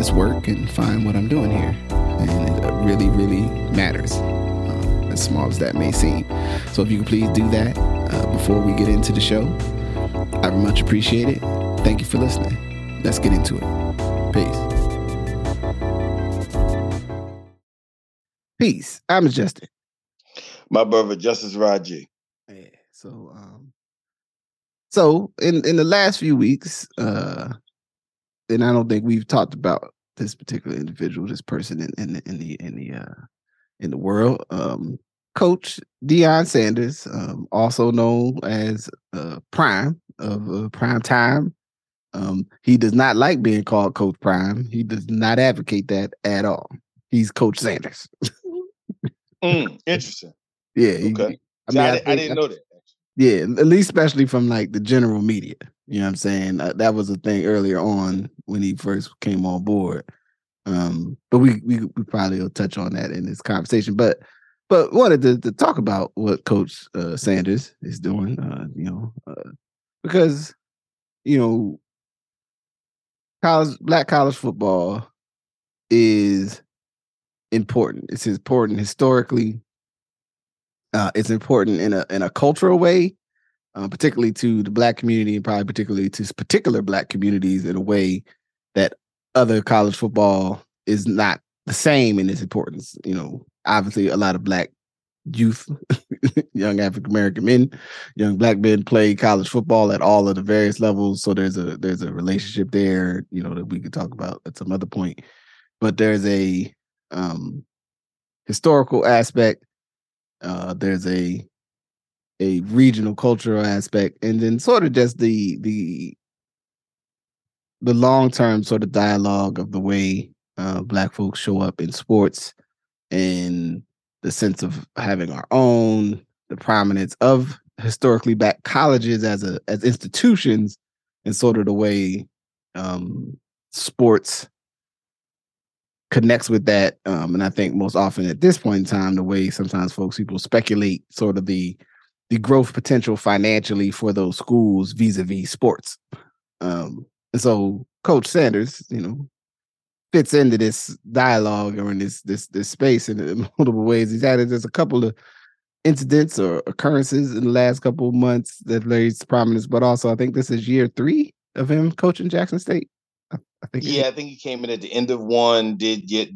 this work and find what I'm doing here. And it really, really matters, uh, as small as that may seem. So if you could please do that uh, before we get into the show, I would much appreciate it. Thank you for listening. Let's get into it. Peace. Peace. I'm Justin. My brother Justice Rajee. Yeah. So um so in in the last few weeks, uh and I don't think we've talked about this particular individual, this person in, in the in the in the uh in the world. Um Coach Deion Sanders, um, also known as uh, Prime of uh, Prime Time. Um, he does not like being called Coach Prime. He does not advocate that at all. He's Coach Sanders. mm, interesting. Yeah. Okay. He, I, mean, I, I, I didn't know that. Yeah, at least especially from like the general media. You know what I'm saying? Uh, that was a thing earlier on when he first came on board. Um, but we, we we probably will touch on that in this conversation. But but wanted to, to talk about what Coach uh, Sanders is doing. Uh, you know, uh, because you know, college black college football is important. It's important historically. Uh, it's important in a in a cultural way, uh, particularly to the black community, and probably particularly to particular black communities in a way that other college football is not the same in its importance. You know, obviously, a lot of black youth, young African American men, young black men play college football at all of the various levels. So there's a there's a relationship there, you know, that we could talk about at some other point. But there's a um, historical aspect. Uh, there's a a regional cultural aspect, and then sort of just the the the long term sort of dialogue of the way uh, Black folks show up in sports, and the sense of having our own, the prominence of historically black colleges as a as institutions, and sort of the way um, sports connects with that. Um, and I think most often at this point in time, the way sometimes folks people speculate sort of the the growth potential financially for those schools vis-a-vis sports. Um, and so Coach Sanders, you know, fits into this dialogue or in this this this space in multiple ways. He's had just a couple of incidents or occurrences in the last couple of months that raised prominence, but also I think this is year three of him coaching Jackson State. I think. Yeah, I think he came in at the end of one, did did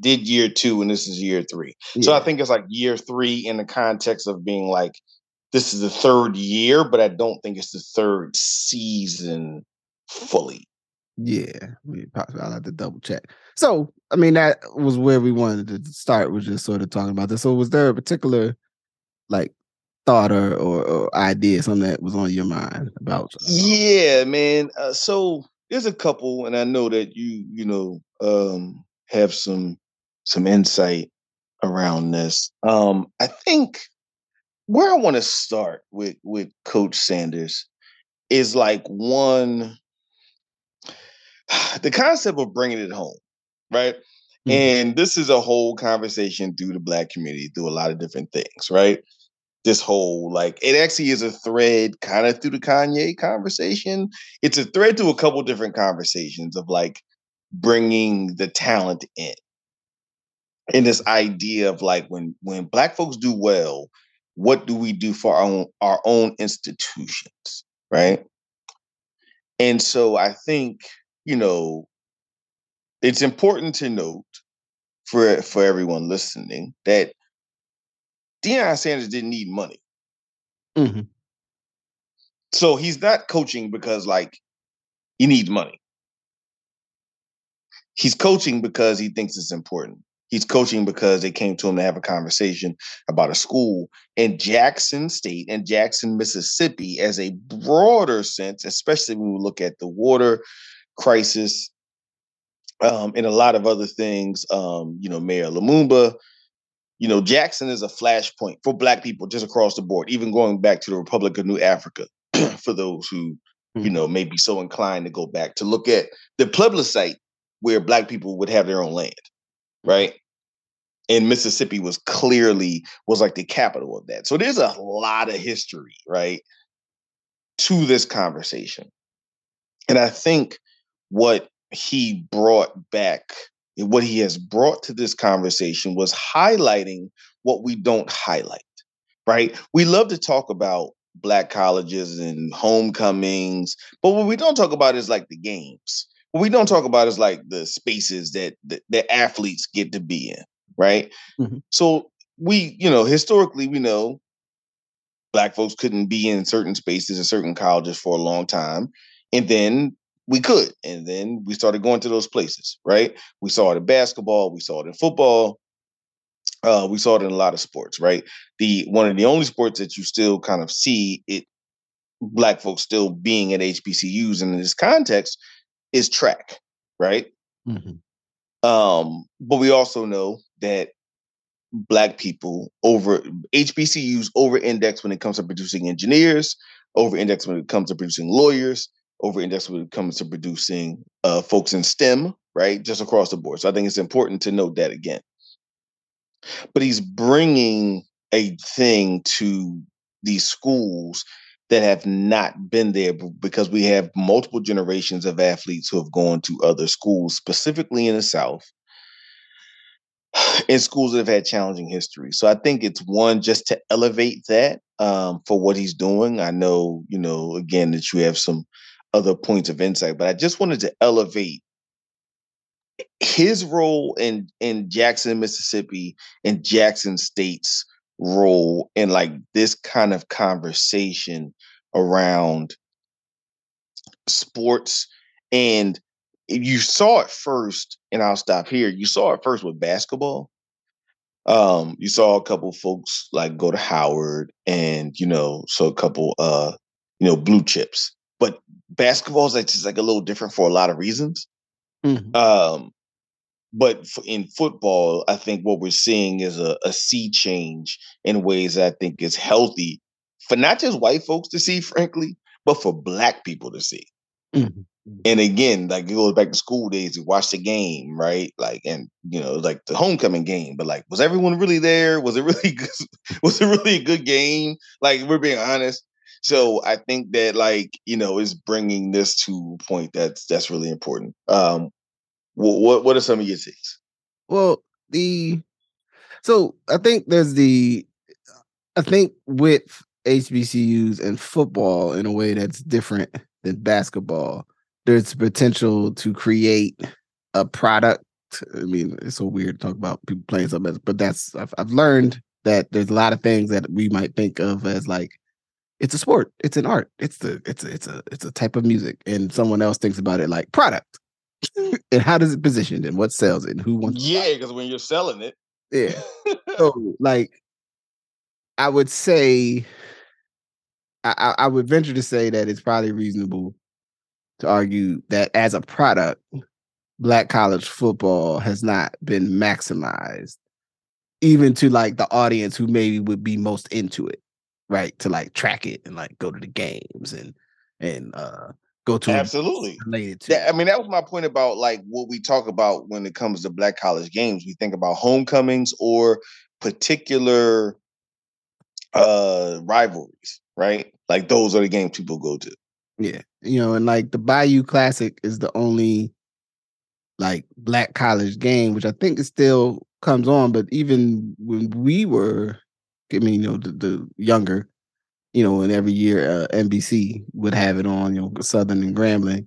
did year two, and this is year three. Yeah. So I think it's like year three in the context of being like this is the third year, but I don't think it's the third season fully. Yeah, I'll have to double check. So, I mean, that was where we wanted to start. Was just sort of talking about this. So, was there a particular like thought or or, or idea, something that was on your mind about? Uh, yeah, man. Uh, so there's a couple, and I know that you you know um, have some some insight around this. Um, I think where I want to start with with Coach Sanders is like one the concept of bringing it home, right? Mm-hmm. And this is a whole conversation through the black community, through a lot of different things, right? This whole like it actually is a thread kind of through the Kanye conversation. It's a thread to a couple different conversations of like bringing the talent in. And this idea of like when when black folks do well, what do we do for our own our own institutions, right? And so I think, you know, it's important to note for for everyone listening that Deion Sanders didn't need money. Mm-hmm. So he's not coaching because like he needs money. He's coaching because he thinks it's important. He's coaching because they came to him to have a conversation about a school in Jackson State and Jackson, Mississippi, as a broader sense, especially when we look at the water crisis um, and a lot of other things. Um, you know, Mayor Lumumba. You know, Jackson is a flashpoint for Black people just across the board. Even going back to the Republic of New Africa, for those who you Mhm. know may be so inclined to go back to look at the plebiscite where Black people would have their own land, right? And Mississippi was clearly was like the capital of that. So there's a lot of history, right, to this conversation. And I think what he brought back, what he has brought to this conversation was highlighting what we don't highlight, right? We love to talk about black colleges and homecomings, but what we don't talk about is like the games. What we don't talk about is like the spaces that that, that athletes get to be in, right? Mhm. So we, you know, historically we know black folks couldn't be in certain spaces in certain colleges for a long time. And then we could. And then we started going to those places, right? We saw it in basketball, we saw it in football, uh, we saw it in a lot of sports, right? The one of the only sports that you still kind of see it black folks still being at HBCUs and in this context is track, right? Mhm. Um, but we also know that black people over HBCUs over index when it comes to producing engineers, over index when it comes to producing lawyers, over index when it comes to producing uh, folks in STEM, right? Just across the board. So I think it's important to note that again. But he's bringing a thing to these schools that have not been there because we have multiple generations of athletes who have gone to other schools, specifically in the South, in schools that have had challenging history. So I think it's one just to elevate that um, for what he's doing. I know, you know, again that you have some other points of insight, but I just wanted to elevate his role in in Jackson, Mississippi, and Jackson State's role in like this kind of conversation around sports and you saw it first and I'll stop here. You saw it first with basketball. Um, you saw a couple folks like go to Howard and you know, so a couple uh, you know, blue chips. Basketball is like just like a little different for a lot of reasons. Mhm. Um, but in football, I think what we're seeing is a, a sea change in ways that I think is healthy for not just white folks to see, frankly, but for black people to see. Mhm. And again, like it goes back to school days, we watch the game, right? Like, and you know, like the homecoming game, but like, was everyone really there? Was it really good? Was it really a good game? Like, we're being honest. So I think that, like, you know, is bringing this to a point that's that's really important. Um, what what, are some of your takes? Well, the so I think there's the I think with HBCUs and football in a way that's different than basketball, there's potential to create a product. I mean, it's so weird to talk about people playing something, but that's I've, I've learned that there's a lot of things that we might think of as like it's a sport, it's an art, it's the it's a, it's a it's a type of music, and someone else thinks about it like product. and how does it position and what sells it and who wants Yeah, because when you're selling it? Yeah. So like I would say I I would venture to say that it's probably reasonable to argue that as a product, black college football has not been maximized even to like the audience who maybe would be most into it, right? To like track it and like go to the games and and uh go to absolutely. related to That. I mean, that was my point about like what we talk about when it comes to black college games. We think about homecomings or particular uh rivalries, right? Like those are the games people go to. Yeah. You know, and like the Bayou Classic is the only like black college game, which I think it still comes on. But even when we were, I mean, you know, the, the younger, you know, and every year uh, NBC would have it on, you know, Southern and Grambling.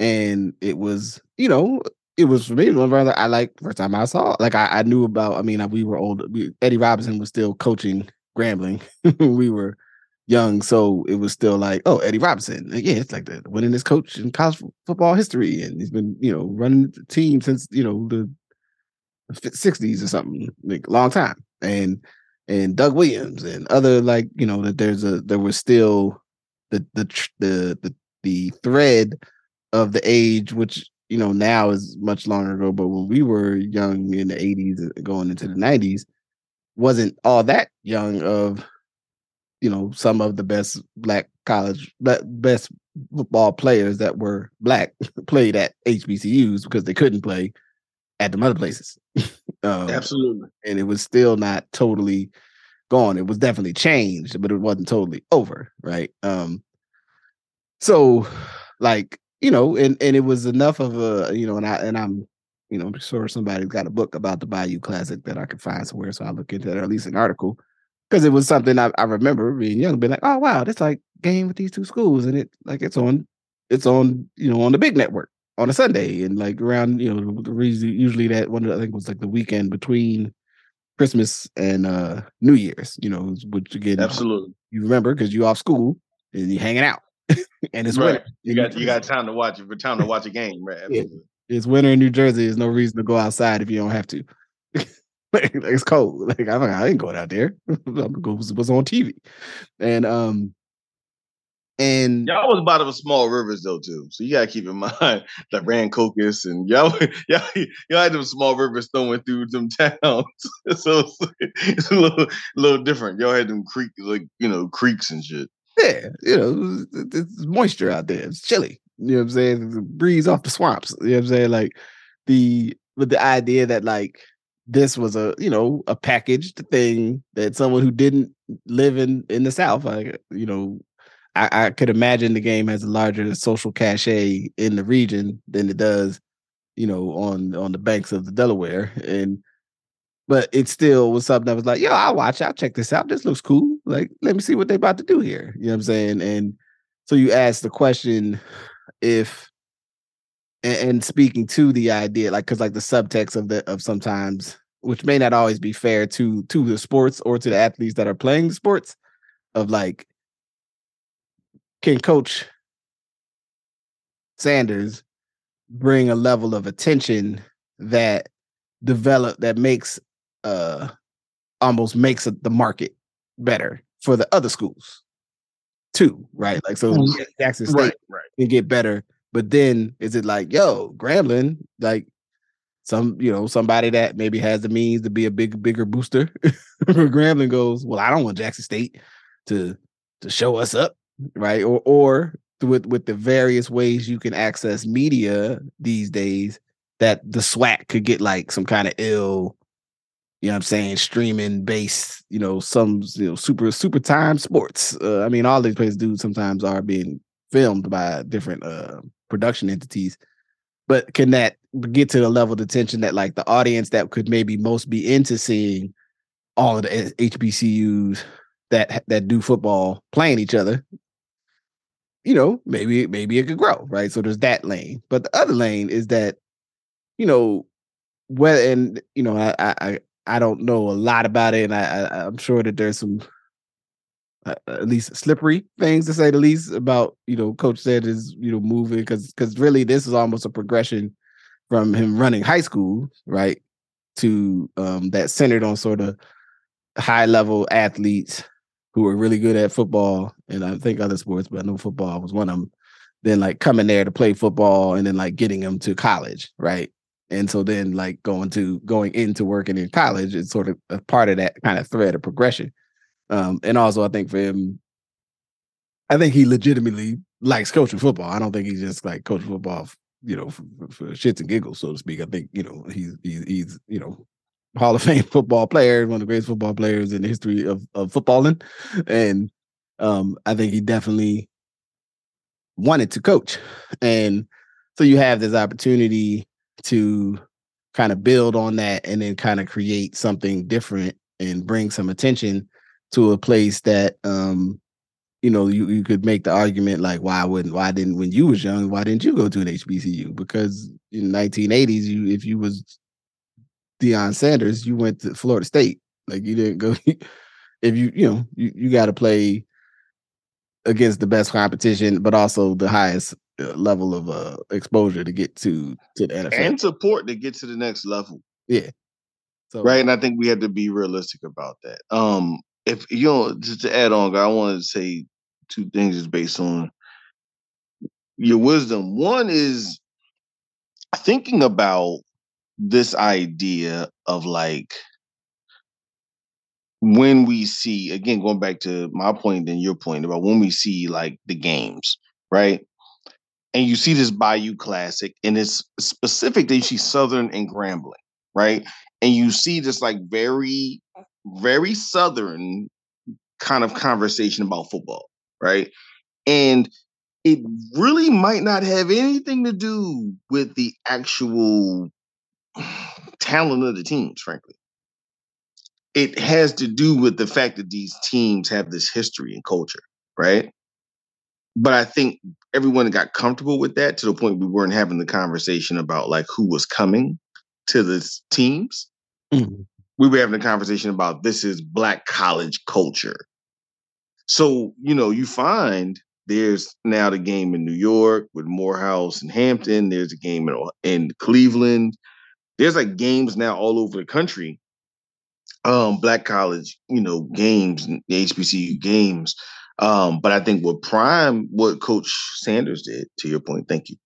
And it was, you know, it was for me, brother I like first time I saw. Like I, I knew about, I mean, we were old. We, Eddie Robinson was still coaching Grambling. we were young, so it was still like, oh, Eddie Robinson. Yeah, it's like the winningest coach in college football history, and he's been, you know, running the team since you know the '60s or something, like long time. And and Doug Williams and other like, you know, that there's a there was still the the the the the thread of the age, which you know now is much longer ago, but when we were young in the '80s, uh, going into the '90s, wasn't all that young of you know some of the best black college best football players that were black played at HBCUs because they couldn't play at the other places. um, Absolutely, and it was still not totally gone. It was definitely changed, but it wasn't totally over, right? Um, so like you know, and and it was enough of a you know, and I and I'm you know, I'm sure somebody's got a book about the Bayou Classic that I could find somewhere, so I'll look into that or at least an article because it was something I, I remember being young, being like, oh wow, that's like game with these two schools, and it like it's on, it's on you know on the big network on a Sunday, and like around you know the reason usually that one I think was like the weekend between Christmas and uh New Year's, you know, which again absolutely you remember because you off school and you're hanging out. and it's right. winter. You got you got time to watch it for time to watch a game, right? Yeah. It's winter in New Jersey. There's no reason to go outside if you don't have to. like, it's cold. Like I'm like, I ain't going out there. I'm go what's on TV. And um and y'all was bottom of small rivers though too, so you gotta keep in mind the Rancocas and y'all, y'all, y'all had them small rivers throwing through them towns, so it's, it's, a little, little different. Y'all had them creek like you know creeks and shit. Yeah, you know, it's moisture out there. It's chilly. You know what I'm saying? The breeze off the swamps. You know what I'm saying? Like the with the idea that like this was a you know a packaged thing that someone who didn't live in in the South, like you know, I, I could imagine the game has a larger social cachet in the region than it does, you know, on on the banks of the Delaware and but it still was something that was like, yo, I'll watch, I'll check this out. This looks cool. Like, let me see what they about to do here. You know what I'm saying? And so you ask the question if and, and speaking to the idea, like because like the subtext of the of sometimes, which may not always be fair to to the sports or to the athletes that are playing the sports, of like, can coach Sanders bring a level of attention that develop that makes uh almost makes the market better for the other schools too, right? Like so mm-hmm. Jackson State right, right. can get better, but then is it like, yo, Grambling, like some, you know, somebody that maybe has the means to be a big, bigger booster for Grambling goes, well, I don't want Jackson State to to show us up, right? Or or with with the various ways you can access media these days that the SWAC could get like some kind of ill you know what I'm saying, streaming based, you know, some you know, super super time sports. Uh, I mean, all these places do sometimes are being filmed by different uh production entities. But can that get to the level of attention that like the audience that could maybe most be into seeing all of the HBCUs that that do football playing each other? You know, maybe maybe it could grow, right? So there's that lane. But the other lane is that, you know, well, and you know, I I I don't know a lot about it, and I, I am sure that there's some uh, at least slippery things to say the least about you know Coach said is you know moving because because really this is almost a progression from him running high school right to um that centered on sort of high level athletes who were really good at football and I think other sports, but I know football was one of them. Then like coming there to play football and then like getting them to college, right? And so then like going to going into working in college is sort of a part of that kind of thread of progression. Um, and also I think for him, I think he legitimately likes coaching football. I don't think he's just like coaching football, you know, for, for shits and giggles, so to speak. I think, you know, he's he's he's, you know, Hall of Fame football player, one of the greatest football players in the history of, of footballing. And um, I think he definitely wanted to coach. And so you have this opportunity to kind of build on that and then kind of create something different and bring some attention to a place that um you know you, you could make the argument like why wouldn't why didn't when you was young why didn't you go to an HBCU because in 1980s you if you was Deion Sanders you went to Florida State like you didn't go if you you know you, you got to play against the best competition but also the highest uh, level of uh, exposure to get to to the NFL and support to get to the next level. Yeah. So right, and I think we have to be realistic about that. Um, if you know, just to add on, I wanted to say two things is based on your wisdom. One is thinking about this idea of like when we see again going back to my point and your point about when we see like the games right? And you see this bayou classic and it's specific that you see southern and grambling right? And you see this like very very southern kind of conversation about football right? And it really might not have anything to do with the actual talent of the teams, frankly. It has to do with the fact that these teams have this history and culture, right? But I think everyone got comfortable with that to the point we weren't having the conversation about like who was coming to the teams. Mm-hmm. We were having a conversation about this is black college culture. So, you know, you find there's now the game in New York with Morehouse and Hampton. There's a game in, in Cleveland. There's like games now all over the country. Um, black college, you know, games, HBCU games. Um, but I think what Prime, what Coach Sanders did, to your point, thank you.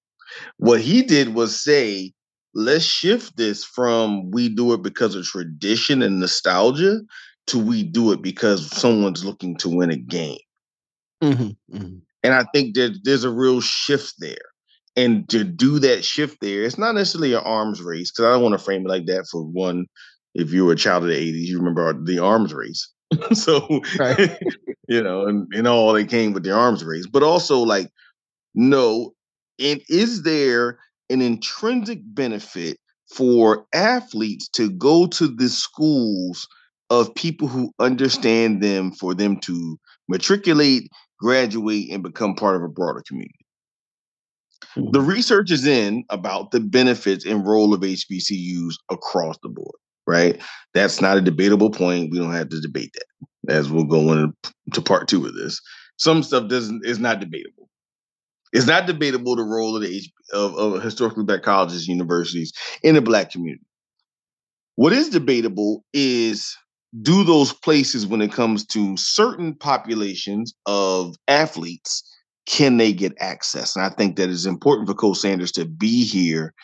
What he did was say, let's shift this from we do it because of tradition and nostalgia to we do it because someone's looking to win a game. Mm-hmm, mm-hmm. And I think that there's a real shift there. And to do that shift there, it's not necessarily an arms race, because I don't want to frame it like that for one. If you were a child of the 80s, you remember the arms race. so, you know, and, and all they came with the arms race. But also, like, no, and is there an intrinsic benefit for athletes to go to the schools of people who understand them for them to matriculate graduate, and become part of a broader community. The research is in about the benefits and role of HBCUs across the board, right? That's not a debatable point. We don't have to debate that as we'll go into part two of this. Some stuff doesn't is not debatable. It's not debatable the role of the H, of, of historically black colleges, and universities in the black community. What is debatable is do those places when it comes to certain populations of athletes can they get access? And i think that is important for coach sanders to be here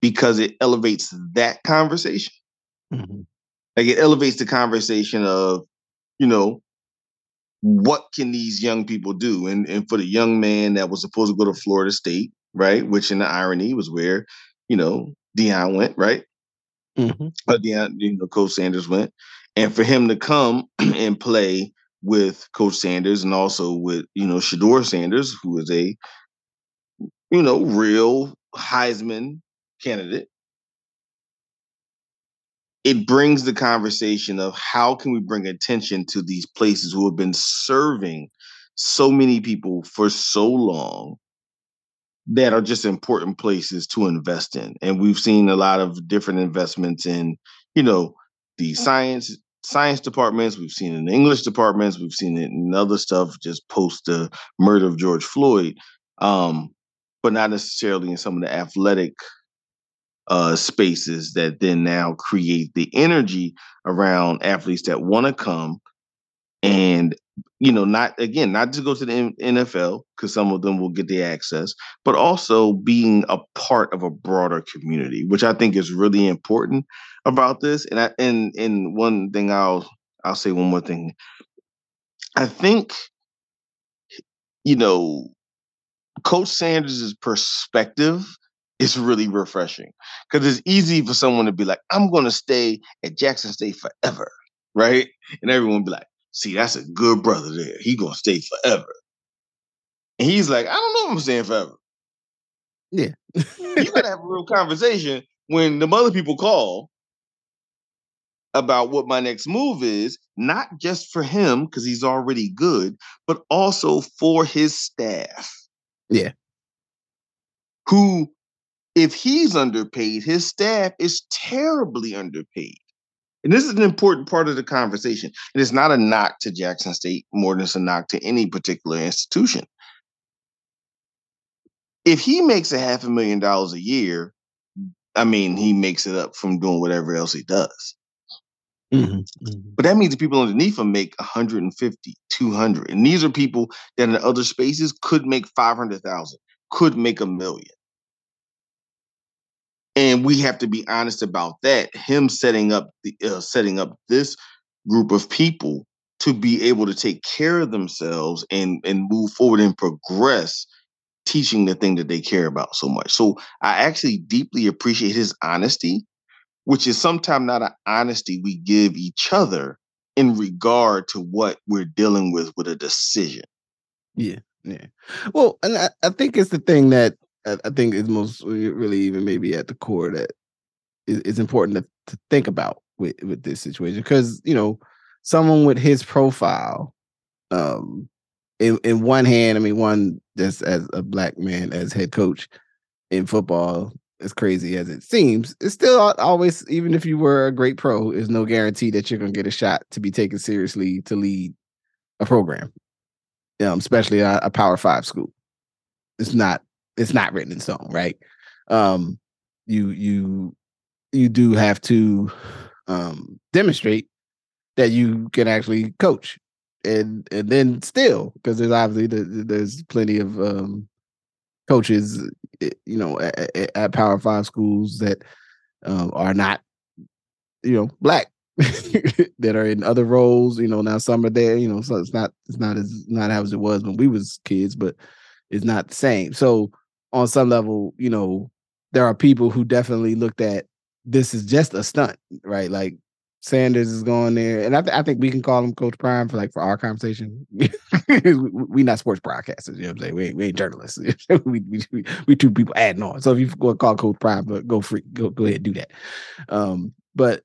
because it elevates that conversation. Mm-hmm. like it elevates the conversation of you know what can these young people do? And and for the young man that was supposed to go to florida state right which in the irony was where you know Deion went right? Mm-hmm. uh, Deion, you know coach sanders went. And for him to come and play with Coach Sanders and also with you know Shedeur Sanders, who is a you know real Heisman candidate. It brings the conversation of how can we bring attention to these places who have been serving so many people for so long that are just important places to invest in. And we've seen a lot of different investments in, you know, the mm. science science departments, we've seen in English departments, we've seen it in other stuff just post the murder of George Floyd, um, but not necessarily in some of the athletic uh, spaces that then now create the energy around athletes that want to come and you know not again not to go to the NFL because some of them will get the access but also being a part of a broader community which I think is really important about this. And I and and one thing I'll I'll say one more thing. I think you know Coach Sanders' perspective is really refreshing because it's easy for someone to be like, I'm going to stay at Jackson State forever, right? And everyone be like, see, that's a good brother there. He going to stay forever. And he's like, I don't know if I'm staying forever. Yeah. you got to have a real conversation when the other people call about what my next move is, not just for him because he's already good, but also for his staff. Yeah. Who, if he's underpaid, his staff is terribly underpaid. And this is an important part of the conversation. And it's not a knock to Jackson State more than it's a knock to any particular institution. If he makes a half a million dollars a year, I mean, he makes it up from doing whatever else he does. Mm-hmm, mm-hmm. But that means the people underneath them make 150, 200. And these are people that in other spaces could make 500,000, could make a million. And we have to be honest about that. Him setting up the uh, setting up this group of people to be able to take care of themselves and and move forward and progress teaching the thing that they care about so much so i actually deeply appreciate his honesty which is sometimes not an honesty we give each other in regard to what we're dealing with with a decision yeah yeah well and i, I think it's the thing that I, think is most really even maybe at the core that is important to, to think about with with this situation because you know someone with his profile, um, in in one hand, I mean, one just as a black man as head coach in football, as crazy as it seems, it's still always, even if you were a great pro, is no guarantee that you're going to get a shot to be taken seriously to lead a program, um, especially a, a Power Five school. It's not it's not written in stone, right? Um, you you you do have to um, demonstrate that you can actually coach and and then still because there's obviously the, there's plenty of um, coaches eh, you know at, at, power five schools that um, are not you know black that are in other roles you know now some are there you know so it's not it's not as not as it was when we was kids but it's not the same so on some level you know there are people who definitely looked at this is just a stunt right like Sanders is going there, and I, th- I think we can call him Coach Prime for like for our conversation. we not sports broadcasters, you know what I'm saying? We ain't, we ain't journalists. we, we, we two people adding on. So if you go call Coach Prime, but go free, go go ahead do that. Um, but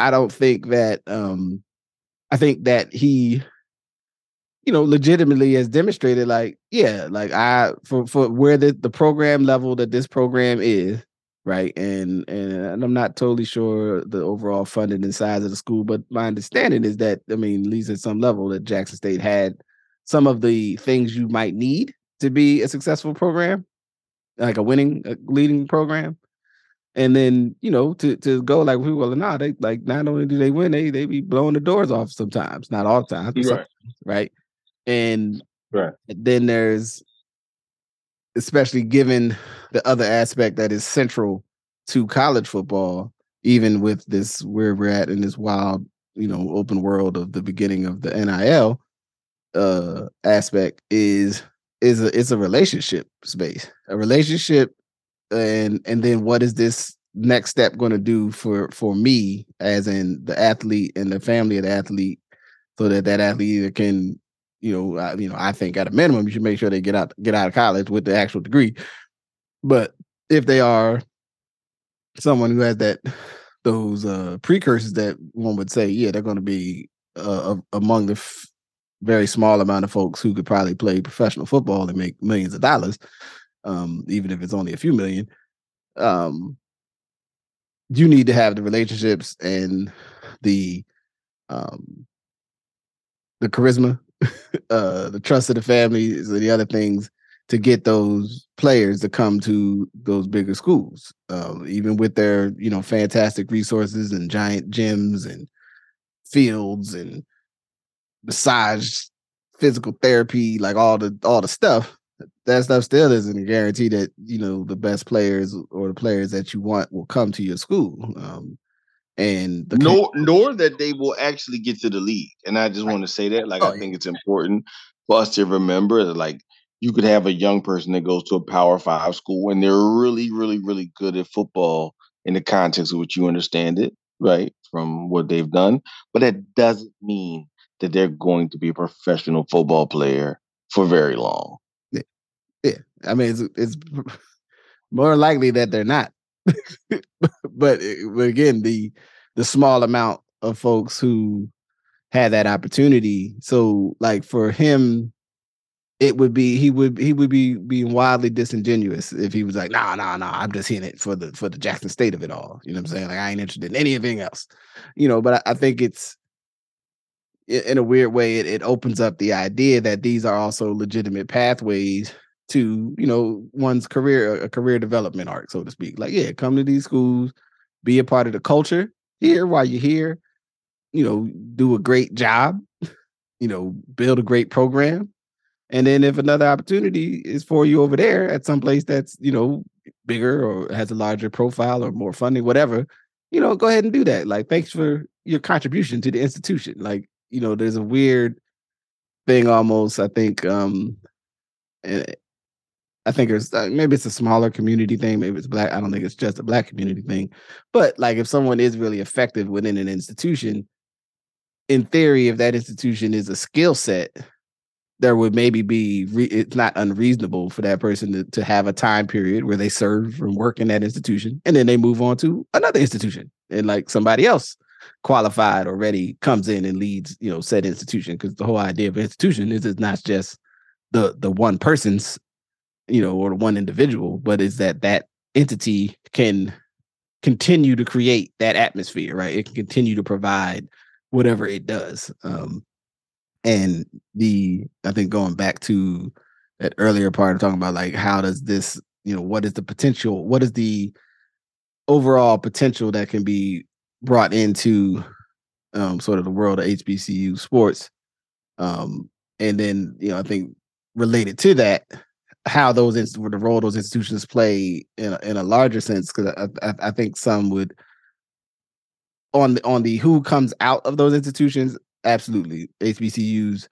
I don't think that um, I think that he, you know, legitimately has demonstrated like, yeah, like I for for where the the program level that this program is, right? And and I'm not totally sure the overall funding and size of the school, but my understanding is that I mean, at least at some level, that Jackson State had some of the things you might need to be a successful program, like a winning, a leading program. And then you know to to go like we well nah they like not only do they win they they be blowing the doors off sometimes not all the time right. right and right then there's especially given the other aspect that is central to college football, even with this where we're at in this wild, you know, open world of the beginning of the NIL uh aspect is is a it's a relationship space. A relationship and and then what is this next step going to do for for me as in the athlete and the family of the athlete so that that athlete either can you know, I, you know, I think at a minimum you should make sure they get out get out of college with the actual degree. But if they are someone who has that those uh, precursors that one would say, yeah, they're going to be uh, among the f- very small amount of folks who could probably play professional football and make millions of dollars, um, even if it's only a few million. Um, you need to have the relationships and the um, the charisma uh, the trust of the families and the other things to get those players to come to those bigger schools, um, even with their you know fantastic resources and giant gyms and fields and massage, physical therapy, like all the all the stuff. That stuff still isn't a guarantee that you know the best players or the players that you want will come to your school. Um, and the nor nor that they will actually get to the league. And I just right. want to say that, like, oh, I think it's important for us to remember that, like, you could have a young person that goes to a Power Five school and they're really, really, really good at football in the context of which you understand it, right, from what they've done. But that doesn't mean that they're going to be a professional football player for very long. Yeah, yeah. I mean, it's, it's more likely that they're not. but, eh, but again, the the small amount of folks who had that opportunity. So, like for him, it would be he would he would be being wildly disingenuous if he was like, nah, nah, nah, I'm just hitting it for the for the Jackson State of it all. You know what I'm saying? Like I ain't interested in anything else. You know, but I, I think it's in a weird way, it, it opens up the idea that these are also legitimate pathways to you know one's career a career development arc so to speak like yeah come to these schools be a part of the culture here while you're here you know do a great job you know build a great program and then if another opportunity is for you over there at some place that's you know bigger or has a larger profile or more funding, whatever, you know, go ahead and do that. Like, thanks for your contribution to the institution. Like, you know, there's a weird thing almost, I think, um, eh, I think it's uh, maybe it's a smaller community thing. Maybe it's black. I don't think it's just a black community thing. But like, if someone is really effective within an institution, in theory, if that institution is a skill set, there would maybe be re- it's not unreasonable for that person to, to have a time period where they serve and work in that institution and then they move on to another institution and like somebody else qualified already comes in and leads you know said institution because the whole idea of institution is it's not just the the one person's you know or one individual but is that that entity can continue to create that atmosphere right? It can continue to provide whatever it does um and the i think going back to that earlier part of talking about like how does this you know what is the potential what is the overall potential that can be brought into um sort of the world of hbcu sports? Um and then you know i think related to that how those inst- the role those institutions play in a, in a larger sense because I, I, I think some would on the on the who comes out of those institutions absolutely HBCUs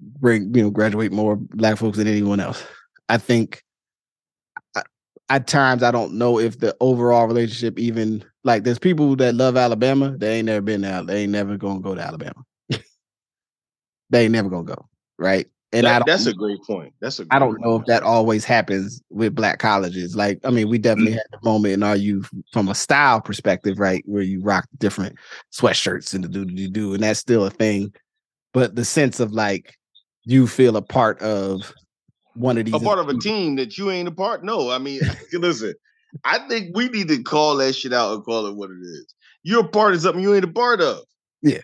bring you know graduate more black folks than anyone else. I think at times I don't know if the overall relationship even like there's people that love Alabama, they ain't never been there, they ain't never gonna go to Alabama. they ain't never gonna go, right? And that, that's a great point. That's a I don't know point. if that always happens with black colleges. Like, I mean, we definitely mm-hmm. had the moment in our youth from a style perspective, right, where you rock different sweatshirts and the do do do, and that's still a thing. But the sense of like you feel a part of one of these a part of a team that you ain't a part. No, I mean, listen, I think we need to call that shit out and call it what it is. You're a part of something you ain't a part of. Yeah.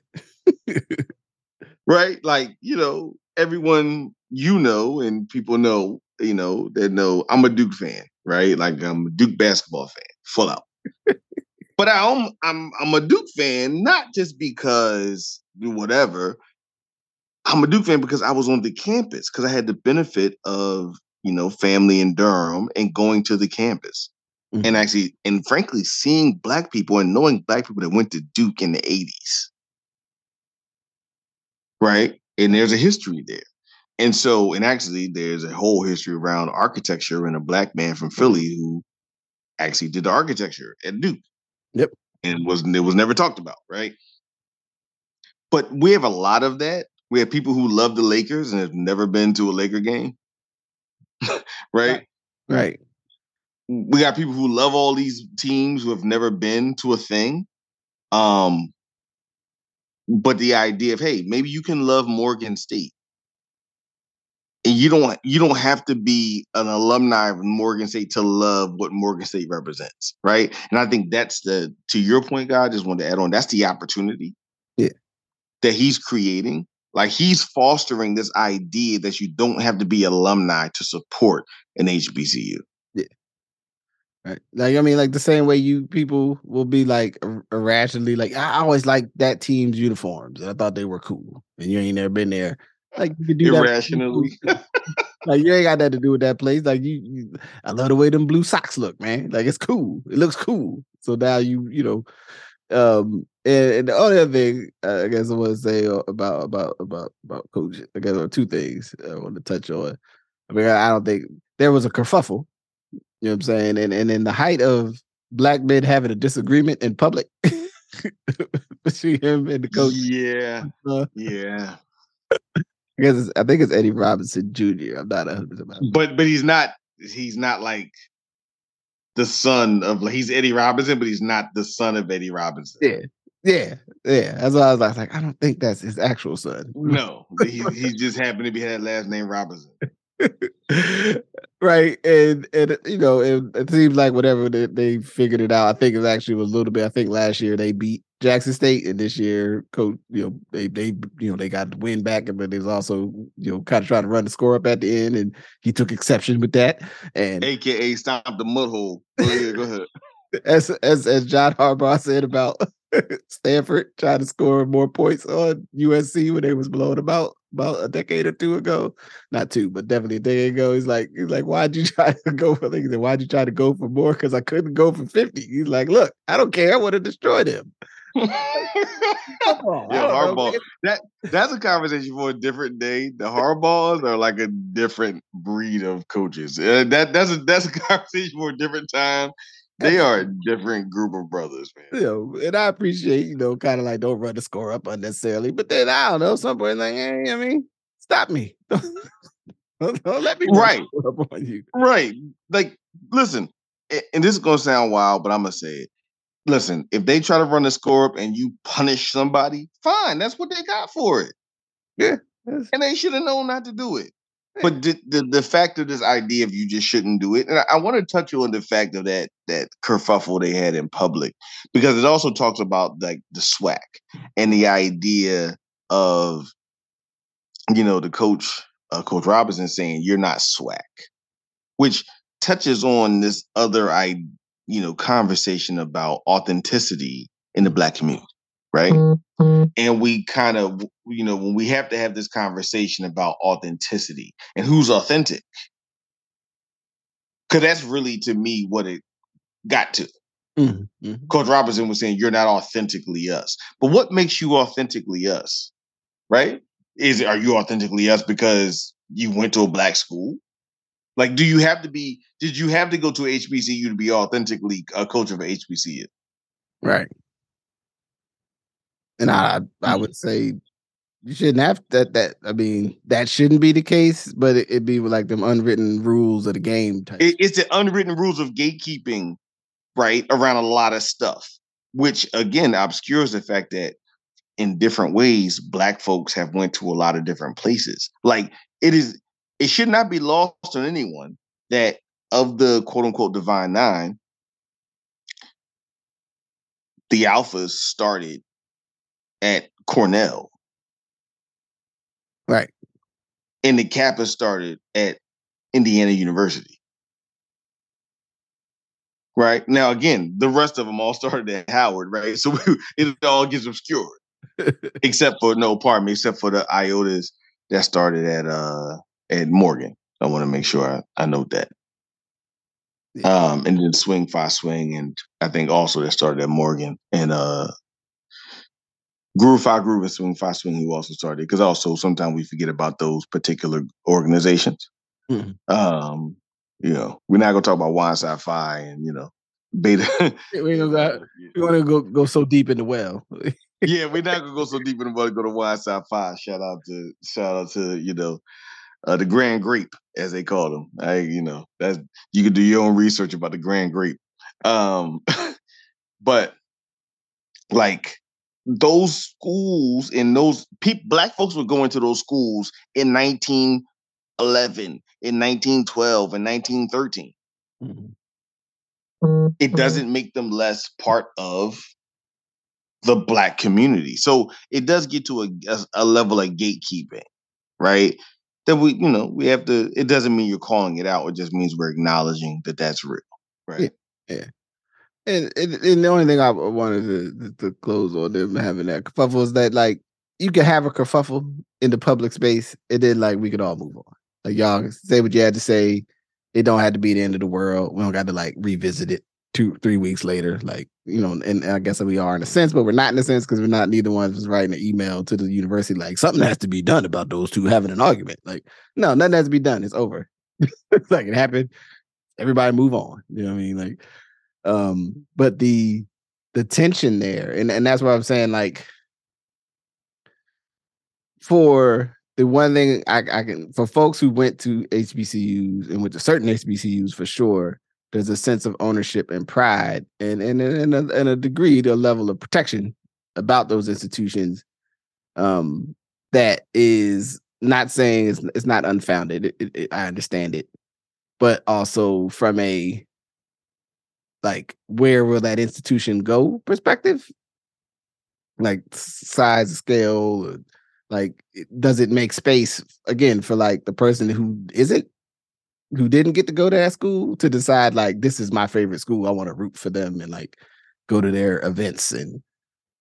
right? Like, you know, everyone you know and people know, you know, that know I'm a Duke fan, right? Like I'm a Duke basketball fan, full out. but I'm I'm I'm a Duke fan not just because whatever. I'm a Duke fan because I was on the campus because I had the benefit of you know family in Durham and going to the campus. Mm-hmm. And actually, and frankly, seeing black people and knowing black people that went to Duke in the 80s. Right and there's a history there. And so, and actually, there's a whole history around architecture and a black man from Philly who actually did the architecture at Duke. Yep. And was it was never talked about, right? But we have a lot of that. We have people who love the Lakers and have never been to a Laker game. right? Right. We got people who love all these teams who have never been to a thing. Um, but the idea of hey maybe you can love morgan state. And you don't you don't have to be an alumni of morgan state to love what morgan state represents right? And i think that's the to your point god I just wanted to add on that's the opportunity yeah. that he's creating. Like he's fostering this idea that you don't have to be alumni to support an hbcu Right. Like I mean, like the same way you people will be like irrationally like I always like that team's uniforms. I thought they were cool, and you ain't never been there. Like you do that. irrationally. like you ain't got that to do with that place. Like you, you, I love the way them blue socks look, man. Like it's cool. It looks cool. So now you, you know, um, and, and the other thing uh, I guess I want to say about about about about coach. I guess there are two things I want to touch on. I mean, I don't think there was a kerfuffle you know what I'm saying? And and in the height of black men having a disagreement in public between him and the coach. Yeah. Uh, yeah. I guess I think it's Eddie Robinson Jr. I'm not a But but he's not he's not like the son of he's Eddie Robinson, but he's not the son of Eddie Robinson. Yeah. Yeah, yeah. That's why I was like, like I don't think that's his actual son. No, he, he just happened to be had last name Robinson. right and and uh, you know it, it seems like whatever they, they, figured it out i think it was actually was a little bit i think last year they beat jackson state and this year coach you know they they you know they got the win back but they was also you know kind of trying to run the score up at the end and he took exception with that and aka stop the mud hole. Go ahead go ahead. as as as john harbaugh said about Stanford trying to score more points on USC when they was blown about about a decade or two ago. Not two, but definitely a decade ago. He's like, he's like, why'd you try to go for? Said, why'd you try to go for more? Because I couldn't go for fifty. He's like, look, I don't care. I want to destroy them. Come on, yeah, Harbaugh. Know, that that's a conversation for a different day. The Harbaughs are like a different breed of coaches. Uh, that that's a that's a conversation for a different time. They are a different group of brothers, man. You know, and I appreciate, you know, kind of like don't run the score up unnecessarily. But then I don't know, some point like, hey, I mean, stop me. don't, don't let me right up on you. Right. Like, listen, and this is gonna sound wild, but I'm gonna say it listen, if they try to run the score up and you punish somebody, fine. That's what they got for it. Yeah. And they should have known not to do it. But the, the, the fact of this idea of you just shouldn't do it, and I, I want to touch on the fact of that that kerfuffle they had in public, because it also talks about like the SWAC and the idea of, you know, the coach, uh, Coach Robinson saying you're not SWAC, which touches on this other I you know, conversation about authenticity in the black community, right? Mm-hmm. And we kind of, you know, when we have to have this conversation about authenticity and who's authentic, because that's really to me what it got to. Mm-hmm. mm-hmm. Coach Robinson was saying, You're not authentically us. But what makes you authentically us? Right? Is it, are you authentically us because you went to a black school? Like, do you have to be? Did you have to go to HBCU to be authentically a coach of a HBCU? Right. And I, I mm. would say you shouldn't have that. That I mean, that shouldn't be the case, but it, would be like them unwritten rules of the game. It, it's the unwritten rules of gatekeeping, right, around a lot of stuff, which again obscures the fact that in different ways, black folks have went to a lot of different places. Like it is it should not be lost on anyone that of the quote unquote divine nine, the alphas started at Cornell. Right. And the Kappa started at Indiana University. Right. Now, again, the rest of them all started at Howard, right? So it all gets obscured. except for no, pardon me, except for the iotas that started at uh at Morgan. I want to make sure I, I note that. Yeah. Um, and then Swing Phi Swing, and I think also that started at Morgan and uh, Groove Phi Groove and Swing Phi Swing, who also started because also sometimes we forget about those particular organizations. Mm-hmm. Um, you know, we're not gonna talk about Wine Psi Phi and you know Beta. we don't got, we want to go go so deep in the well. yeah, we're not gonna go so deep in the well. Go to Wine Psi Phi. Shout out to shout out to you know uh, the Grand Grape, as they call them. I, you know, that's you can do your own research about the Grand Grape. Um, but like those schools and those people, black folks were going to those schools in 1911, in 1912, in 1913. Mm-hmm. It doesn't make them less part of the black community. So it does get to a, a, a level of gatekeeping, right? that we, you know, we have to. It doesn't mean you're calling it out. It just means we're acknowledging that that's real, right? Yeah. yeah. And, and, the only thing I wanted to, to close on them having that kerfuffle is that like you can have a kerfuffle in the public space, and then like we could all move on. Like y'all say what you had to say. It don't have to be the end of the world. We don't got to like revisit it two, three weeks later. Like you know, and, and I guess we are in a sense, but we're not in a sense because we're not neither one was writing an email to the university like something has to be done about those two having an argument. Like, no, nothing has to be done. It's over. like it happened. Everybody move on. You know what I mean? Like, um, but the the tension there, and, and that's what I'm saying, like for the one thing I, I can for folks who went to HBCUs and went to certain HBCUs for sure, there's a sense of ownership and pride and and and a, and a degree to a level of protection about those institutions um that is not saying it's, it's not unfounded it, it, it, i understand it but also from a like where will that institution go perspective like size scale like does it make space again for like the person who isn't who didn't get to go to that school to decide like this is my favorite school. I want to root for them and like go to their events and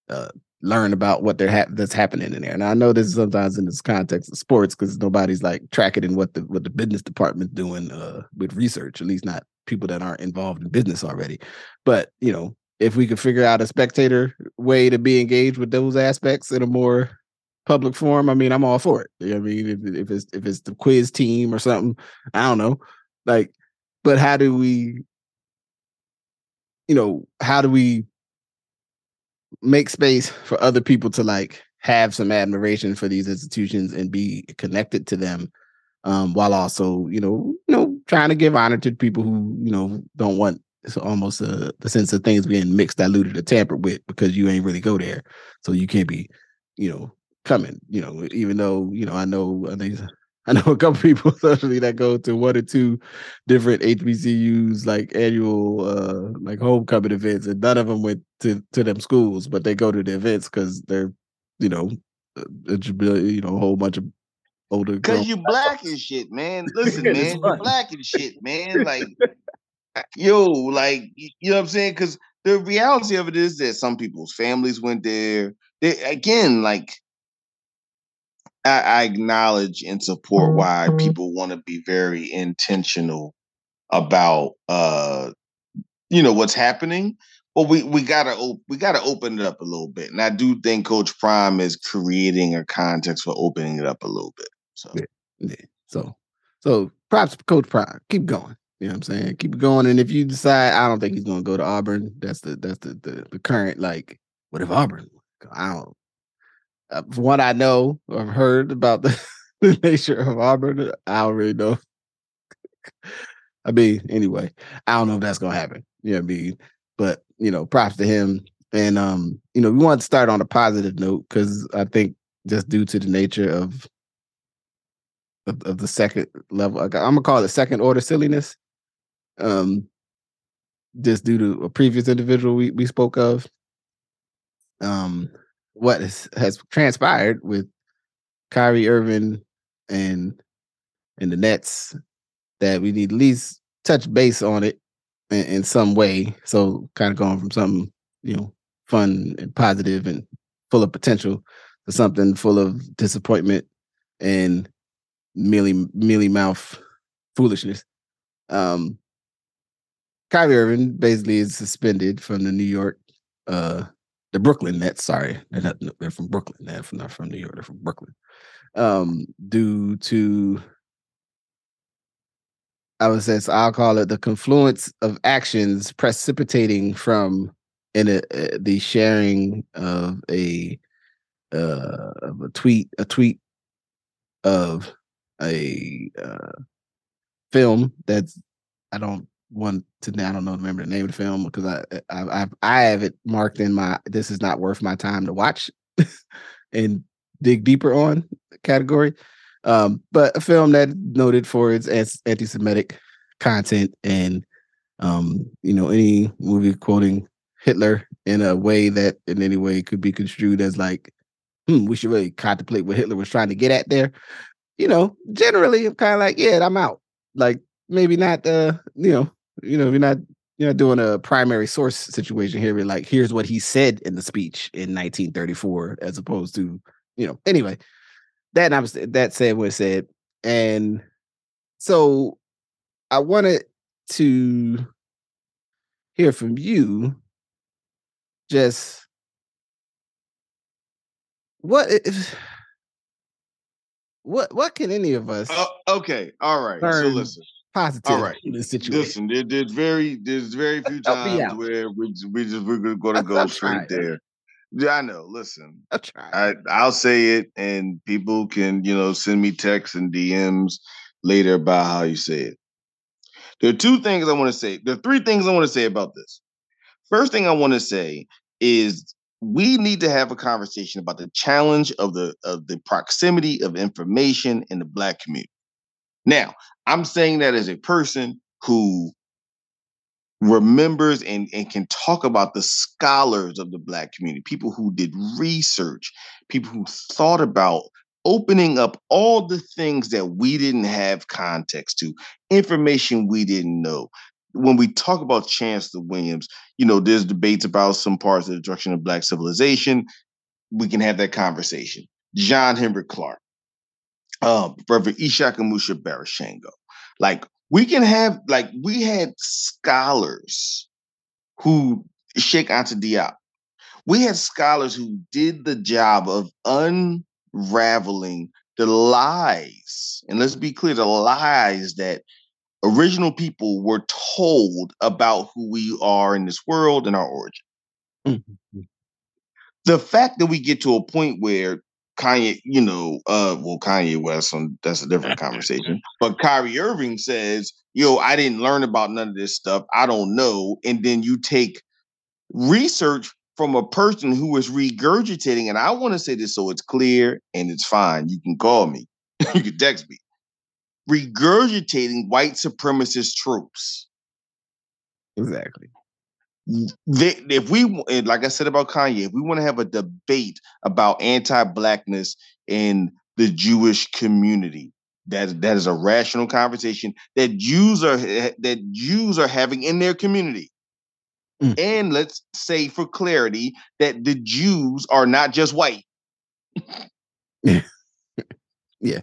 uh, learn about what they're ha- that's happening in there. And I know this is sometimes in this context of sports because nobody's like tracking in what the what the business department's doing uh, with research, at least not people that aren't involved in business already. But you know, if we could figure out a spectator way to be engaged with those aspects in a more public forum, I mean, I'm all for it. You know I mean, if, if it's if it's the quiz team or something, I don't know, like. But how do we, you know, how do we make space for other people to like have some admiration for these institutions and be connected to them um, while also you know you know trying to give honor to people who you know don't want it's almost uh, the sense of things being mixed diluted or tampered with because you ain't really go there. So you can't be you know coming you know even though you know i know i think I know a couple people especially that go to one or two different HBCUs like annual uh like homecoming events, and none of them went to to them schools, but they go to the events because they're you know a you know a whole bunch of older. Because you black and shit, man. Listen, man, you black and shit, man. Like yo, like you know what I'm saying? Because the reality of it is that some people's families went there. They again, like I, I acknowledge and support why mm-hmm. people want to be very intentional about uh you know what's happening but we we gotta op- we gotta open it up a little bit and i do think coach prime is creating a context for opening it up a little bit so yeah, yeah. so so props coach prime keep going you know what i'm saying keep going and if you decide i don't think he's gonna go to auburn that's the that's the the, the current like what if auburn i don't from what I know or heard about the, the nature of Auburn, I don't really know. I mean, anyway, I don't know if that's gonna happen. You know what I mean? But you know, props to him. And um, you know, we want to start on a positive note because I think just due to the nature of of, of the second level, I'm gonna call it second order silliness. Um, just due to a previous individual we, we spoke of. Um, what is, has transpired with Kyrie Irving and and the Nets that we need at least touch base on it in, in some way. So kind of going from something you know fun and positive and full of potential to something full of disappointment and mealy mealy mouth foolishness. Um, Kyrie Irving basically is suspended from the New York uh, the Brooklyn Nets. Sorry, they're not, they're from Brooklyn. They're from, not from New York. They're from Brooklyn. Um, due to I would say so I'll call it the confluence of actions precipitating from in a, uh, the sharing of a uh, of a tweet a tweet of a uh, film that's I don't one to I don't know remember the name of the film because I I I, I have it marked in my this is not worth my time to watch and dig deeper on category. Um, but a film that noted for its anti-Semitic content and um, you know, any movie quoting Hitler in a way that in any way could be construed as like, hmm, we should really contemplate what Hitler was trying to get at there. You know, generally I'm kind of like, yeah, I'm out. Like maybe not uh, you know, you know, you're not you're not doing a primary source situation here. We're like, here's what he said in the speech in 1934, as opposed to, you know, anyway. That I was that said what said. And so I wanted to hear from you just what if what what can any of us uh, okay all right so listen positive All right. in this situation. Listen, there, there's very there's very few times where we we just we're going to go straight there. Yeah, I know. Listen, I I'll say it, and people can you know send me texts and DMs later about how you say it. There are two things I want to say. There are three things I want to say about this. First thing I want to say is we need to have a conversation about the challenge of the of the proximity of information in the black community. Now, I'm saying that as a person who remembers and, and can talk about the scholars of the black community, people who did research, people who thought about opening up all the things that we didn't have context to, information we didn't know, when we talk about Chancellor Williams, you know, there's debates about some parts of the destruction of black civilization. We can have that conversation. John Henrik Clarke, um, Reverend Ishakamusa Barashango. Like we can have, like we had scholars who Cheikh Anta Diop. We had scholars who did the job of unraveling the lies, and let's be clear, the lies that original people were told about who we are in this world and our origin. Mm-hmm. The fact that we get to a point where Kanye, you know, uh, well, Kanye West, on that's a different conversation. But Kyrie Irving says, "Yo, I didn't learn about none of this stuff. I don't know." And then you take research from a person who is regurgitating, and I want to say this so it's clear and it's fine. You can call me, you can text me regurgitating white supremacist tropes. Exactly. They, if we, like I said about Kanye, if we want to have a debate about anti-blackness in the Jewish community, that that is a rational conversation that Jews are that Jews are having in their community. Mm. And let's say for clarity that the Jews are not just white. yeah. yeah.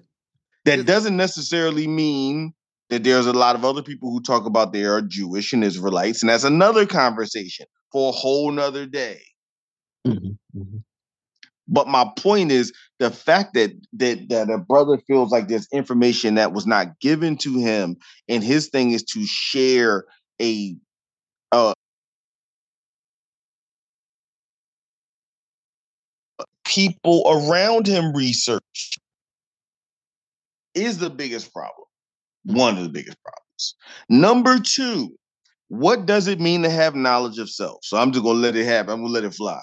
That doesn't necessarily mean that there's a lot of other people who talk about they are Jewish and Israelites, and that's another conversation for a whole nother day. Mm-hmm. Mm-hmm. But my point is the fact that that that a brother feels like there's information that was not given to him, and his thing is to share a uh, people around him research is the biggest problem. One of the biggest problems. Number two, what does it mean to have knowledge of self? So I'm just gonna let it happen. I'm gonna let it fly.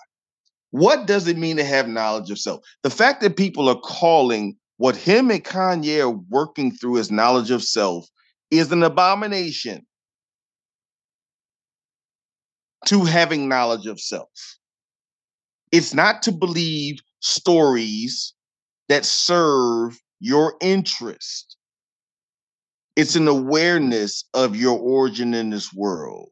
What does it mean to have knowledge of self? The fact that people are calling what him and Kanye are working through as knowledge of self is an abomination to having knowledge of self. It's not to believe stories that serve your interest. It's an awareness of your origin in this world.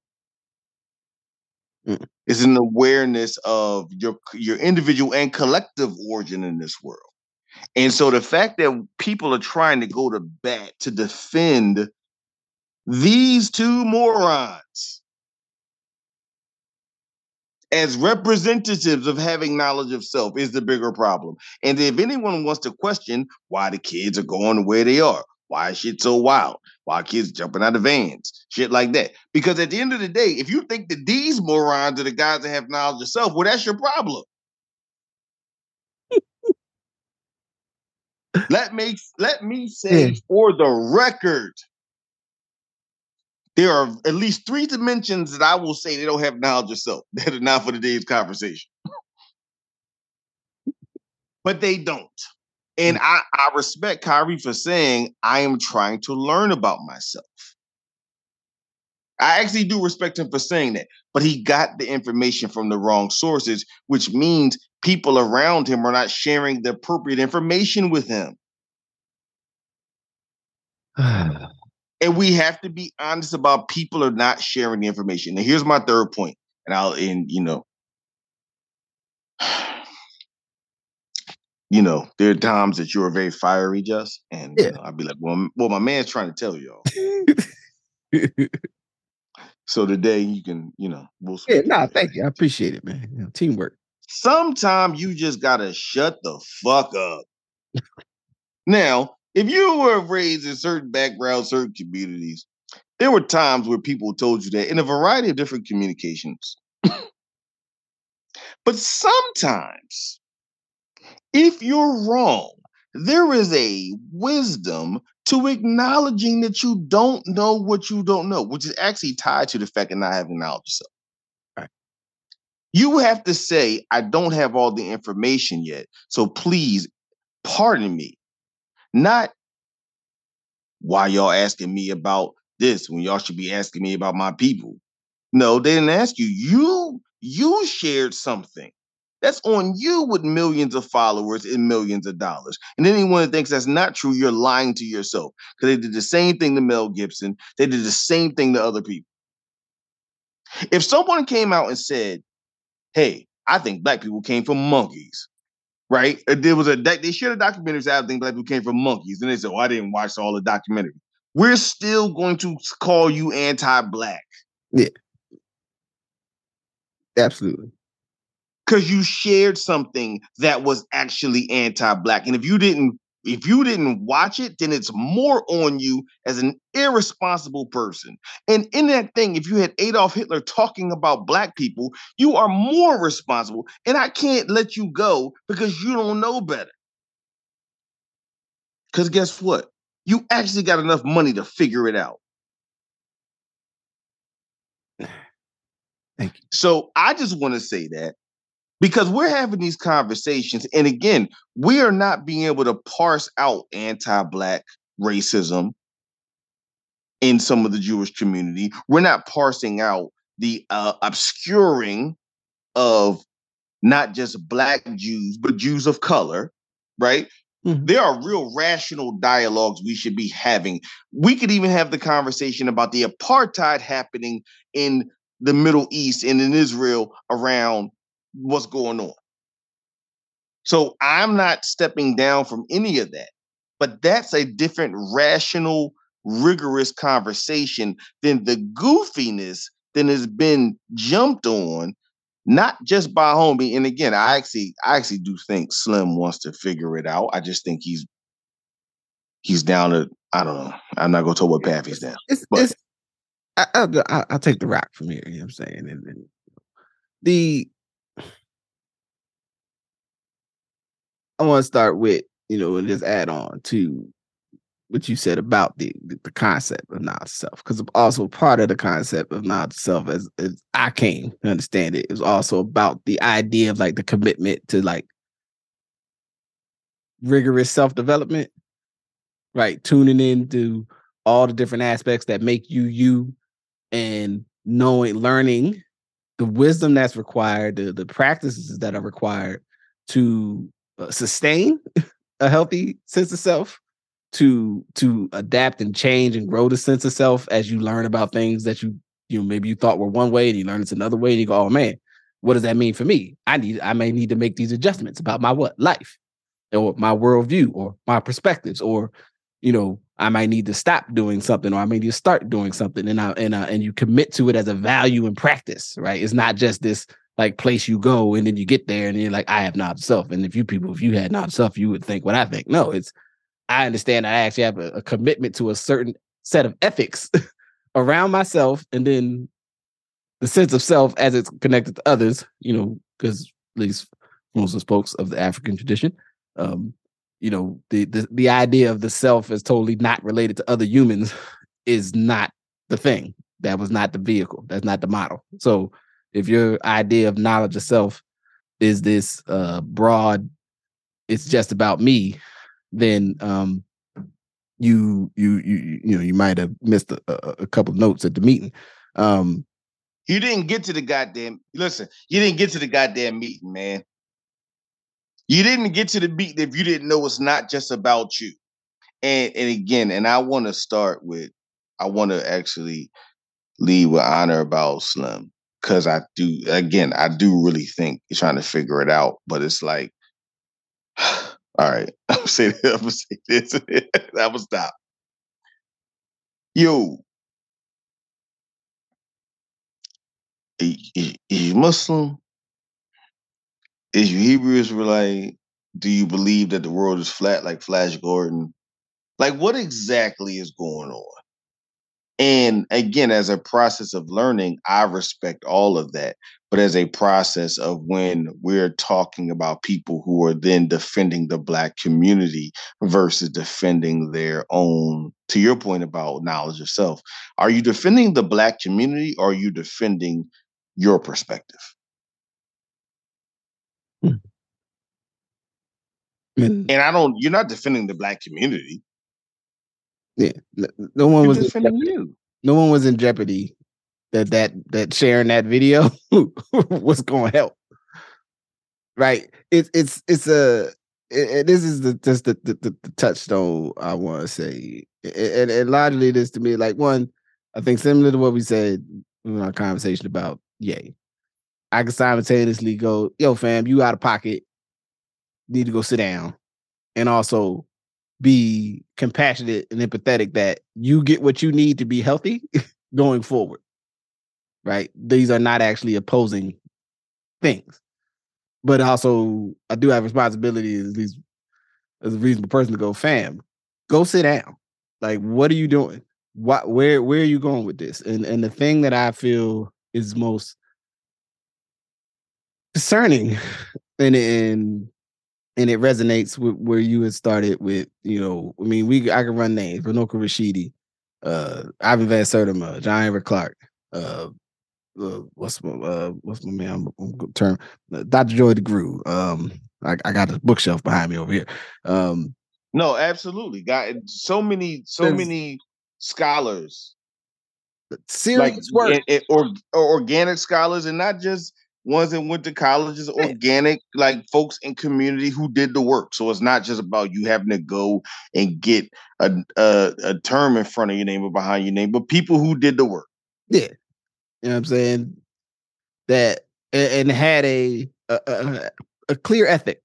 Mm. It's an awareness of your your individual and collective origin in this world. And so the fact that people are trying to go to bat to defend these two morons as representatives of having knowledge of self is the bigger problem. And if anyone wants to question why the kids are going the way they are, why is shit so wild, why kids jumping out of vans, shit like that. Because at the end of the day, if you think that these morons are the guys that have knowledge of self, well, that's your problem. let me let me say yeah. for the record there are at least three dimensions that I will say they don't have knowledge of self that are not for today's conversation. but they don't. And mm. I, I respect Kyrie for saying, I am trying to learn about myself. I actually do respect him for saying that, but he got the information from the wrong sources, which means people around him are not sharing the appropriate information with him. And we have to be honest about people are not sharing the information. And here's my third point, and I'll end, you know. You know, there are times that you're very fiery, just, and yeah. you know, I'll be like, "Well, well, my man's trying to tell y'all." so today you can, you know, we'll. Yeah, nah, thank you. I appreciate it, man. You know, teamwork. Sometimes you just gotta shut the fuck up. now, if you were raised in certain backgrounds, certain communities, there were times where people told you that in a variety of different communications. but sometimes, if you're wrong, there is a wisdom to acknowledging that you don't know what you don't know, which is actually tied to the fact of not having knowledge of self. Right. You have to say, I don't have all the information yet. So please pardon me. Not why y'all asking me about this when y'all should be asking me about my people. No, they didn't ask you. You you shared something. That's on you with millions of followers and millions of dollars. And anyone that thinks that's not true, you're lying to yourself. Because they did the same thing to Mel Gibson. They did the same thing to other people. If someone came out and said, "Hey, I think black people came from monkeys," right? There was a they shared a documentary that I think black people came from monkeys, and they said, "Oh, I didn't watch all the documentary." We're still going to call you anti-black. Yeah, absolutely. Because you shared something that was actually anti-black, and if you didn't if you didn't watch it, then it's more on you as an irresponsible person. And in that thing, if you had Adolf Hitler talking about black people, you are more responsible. And I can't let you go because you don't know better. Because guess what? You actually got enough money to figure it out. Thank you. So I just want to say that because we're having these conversations and again we are not being able to parse out anti-black racism in some of the jewish community. We're not parsing out the uh, obscuring of not just black jews but jews of color right? Mm-hmm. there are real rational dialogues we should be having. We could even have the conversation about the apartheid happening in the middle east and in israel around what's going on. So I'm not stepping down from any of that. But that's a different rational, rigorous conversation than the goofiness that has been jumped on, not just by homie. And again, I actually, I actually do think Slim wants to figure it out. I just think he's he's down to I don't know. I'm not gonna tell what path he's down. It's, but it's, I, will take the rock from here. You know what I'm saying? And, and the I want to start with, you know, and just add on to what you said about the the concept of knowledge self, because also part of the concept of knowledge self, as, as I came to understand it, is also about the idea of like the commitment to like rigorous self development, right? Tuning into all the different aspects that make you you, and knowing, learning the wisdom that's required, the the practices that are required to Uh, sustain a healthy sense of self to to adapt and change and grow the sense of self as you learn about things that you you know maybe you thought were one way and you learn it's another way and you go oh man what does that mean for me? I need i may need to make these adjustments about my what? Life or my worldview or my perspectives or you know i might need to stop doing something or i may need to start doing something and i and I, and you commit to it as a value and practice right? It's not just this like place you go and then you get there and you're like, I have not self. And if you people, if you had not self, you would think what I think. No, it's I understand I actually have a, a commitment to a certain set of ethics around myself and then the sense of self as it's connected to others, you know, because at least most of the folks of the African tradition, um, you know, the, the the idea of the self is totally not related to other humans is not the thing. That was not the vehicle. That's not the model. So if your idea of knowledge of self is this uh broad it's just about me then um you you you you know you might have missed a, a couple notes at the meeting. Um you didn't get to the goddamn listen you didn't get to the goddamn meeting man. You didn't get to the meeting if you didn't know it's not just about you. And and again and i want to start with i want to actually lead with honor about slim because I do again, I do really think he's trying to figure it out, but it's like, all right, I'm say this, I'm say this, I will stop. Yo, is, is you Muslim? Is you Hebrew Israelite? Do you believe that the world is flat like Flash Gordon? Like, what exactly is going on? And again, as a process of learning, I respect all of that. But as a process of when we're talking about people who are then defending the Black community versus defending their own, to your point about knowledge of self, are you defending the Black community or are you defending your perspective? Hmm. And I don't, you're not defending the Black community. Yeah, no one was defending you. No one was in jeopardy that that that sharing that video was going to help. Right? It's it's it's a it, this is the just the, the, the, the touchstone I want to say, and, and largely this to me like one. I think similar to what we said, in our conversation about yay. I can simultaneously go, yo, fam, you out of pocket, need to go sit down. And also be compassionate and empathetic that you get what you need to be healthy going forward. Right? These are not actually opposing things. But also I do have responsibility as as a reasonable person to go, fam, go sit down. Like, what are you doing? What where where are you going with this? And and the thing that I feel is most concerning and and and it resonates with where you had started with, you know, I mean, we I can run names, Runoko Rashidi, uh, Ivan Van Sertima, John Henrik Clarke, uh, uh, what's my uh, what's my man term? Uh, Dr. Joy DeGruy. Um, I, I got a bookshelf behind me over here. Um, no, absolutely. Got so many, so many scholars. Serious like, work. And, and, or, or organic scholars, and not just ones that went to colleges, organic, like folks in community who did the work. So it's not just about you having to go and get a, a, a term in front of your name or behind your name, but people who did the work. Yeah. You know what I'm saying? That and, and had a, a, a clear ethic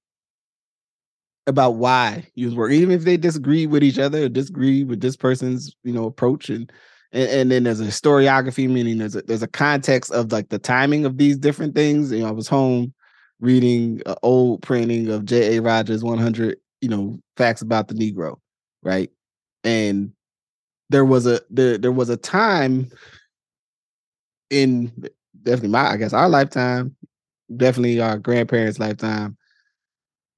about why you was working, even if they disagree with each other or disagree with this person's, you know, approach and and, and then there's a historiography, meaning there's a there's a context of like the timing of these different things. You know, I was home reading an old printing of J.A. Rogers 100, you know, facts about the Negro, right? And there was a there there was a time in definitely my I guess our lifetime, definitely our grandparents' lifetime,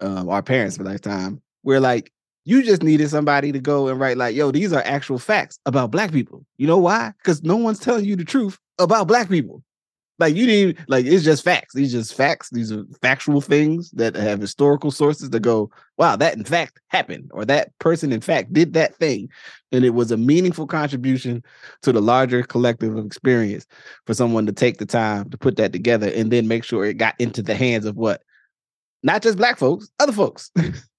um, our parents' lifetime, where like you just needed somebody to go and write like, yo, these are actual facts about black people. You know why? Because no one's telling you the truth about black people. Like you didn't like it's just facts. These just facts. These are factual things that have historical sources that go, wow, that in fact happened, or that person in fact did that thing. And it was a meaningful contribution to the larger collective of experience for someone to take the time to put that together and then make sure it got into the hands of what? Not just black folks, other folks.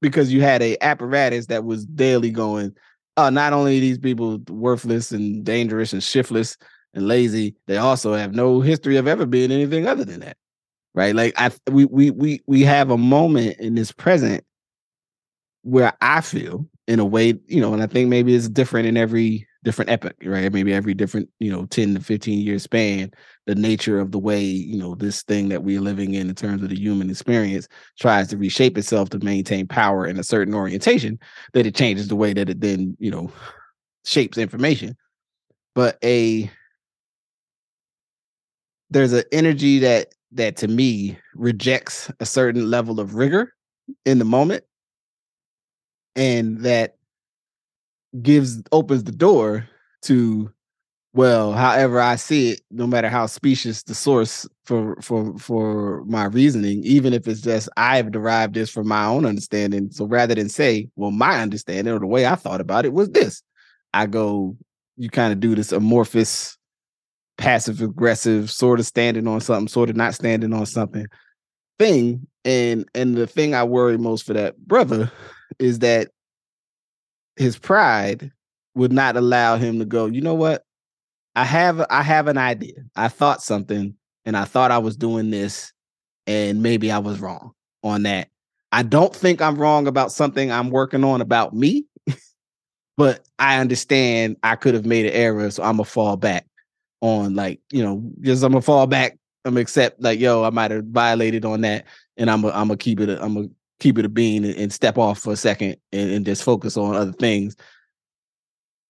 because you had a apparatus that was daily going, oh, not only these people worthless and dangerous and shiftless and lazy, they also have no history of ever being anything other than that. Right. Like I we we we we have a moment in this present where I feel in a way, you know, and I think maybe it's different in every different epoch, right? Maybe every different, you know, 10 to 15 year span, the nature of the way, you know, this thing that we're living in in terms of the human experience tries to reshape itself to maintain power in a certain orientation, that it changes the way that it then, you know, shapes information. But a there's an energy that that to me rejects a certain level of rigor in the moment and that gives opens the door to well however i see it no matter how specious the source for for for my reasoning even if it's just i've derived this from my own understanding. So rather than say well my understanding or the way i thought about it was this i go you kind of do this amorphous passive aggressive sort of standing on something sort of not standing on something thing. And and the thing i worry most for that brother is that his pride would not allow him to go, you know what? I have I have an idea. I thought something and I thought I was doing this and maybe I was wrong on that. I don't think I'm wrong about something I'm working on about me, but I understand I could have made an error, so I'm gonna fall back on like, you know, just I'm gonna fall back. I'm accept like, yo, I might have violated on that, and I'm gonna I'm gonna keep it. I'm gonna keep it a bean and, and step off for a second and, and, just focus on other things.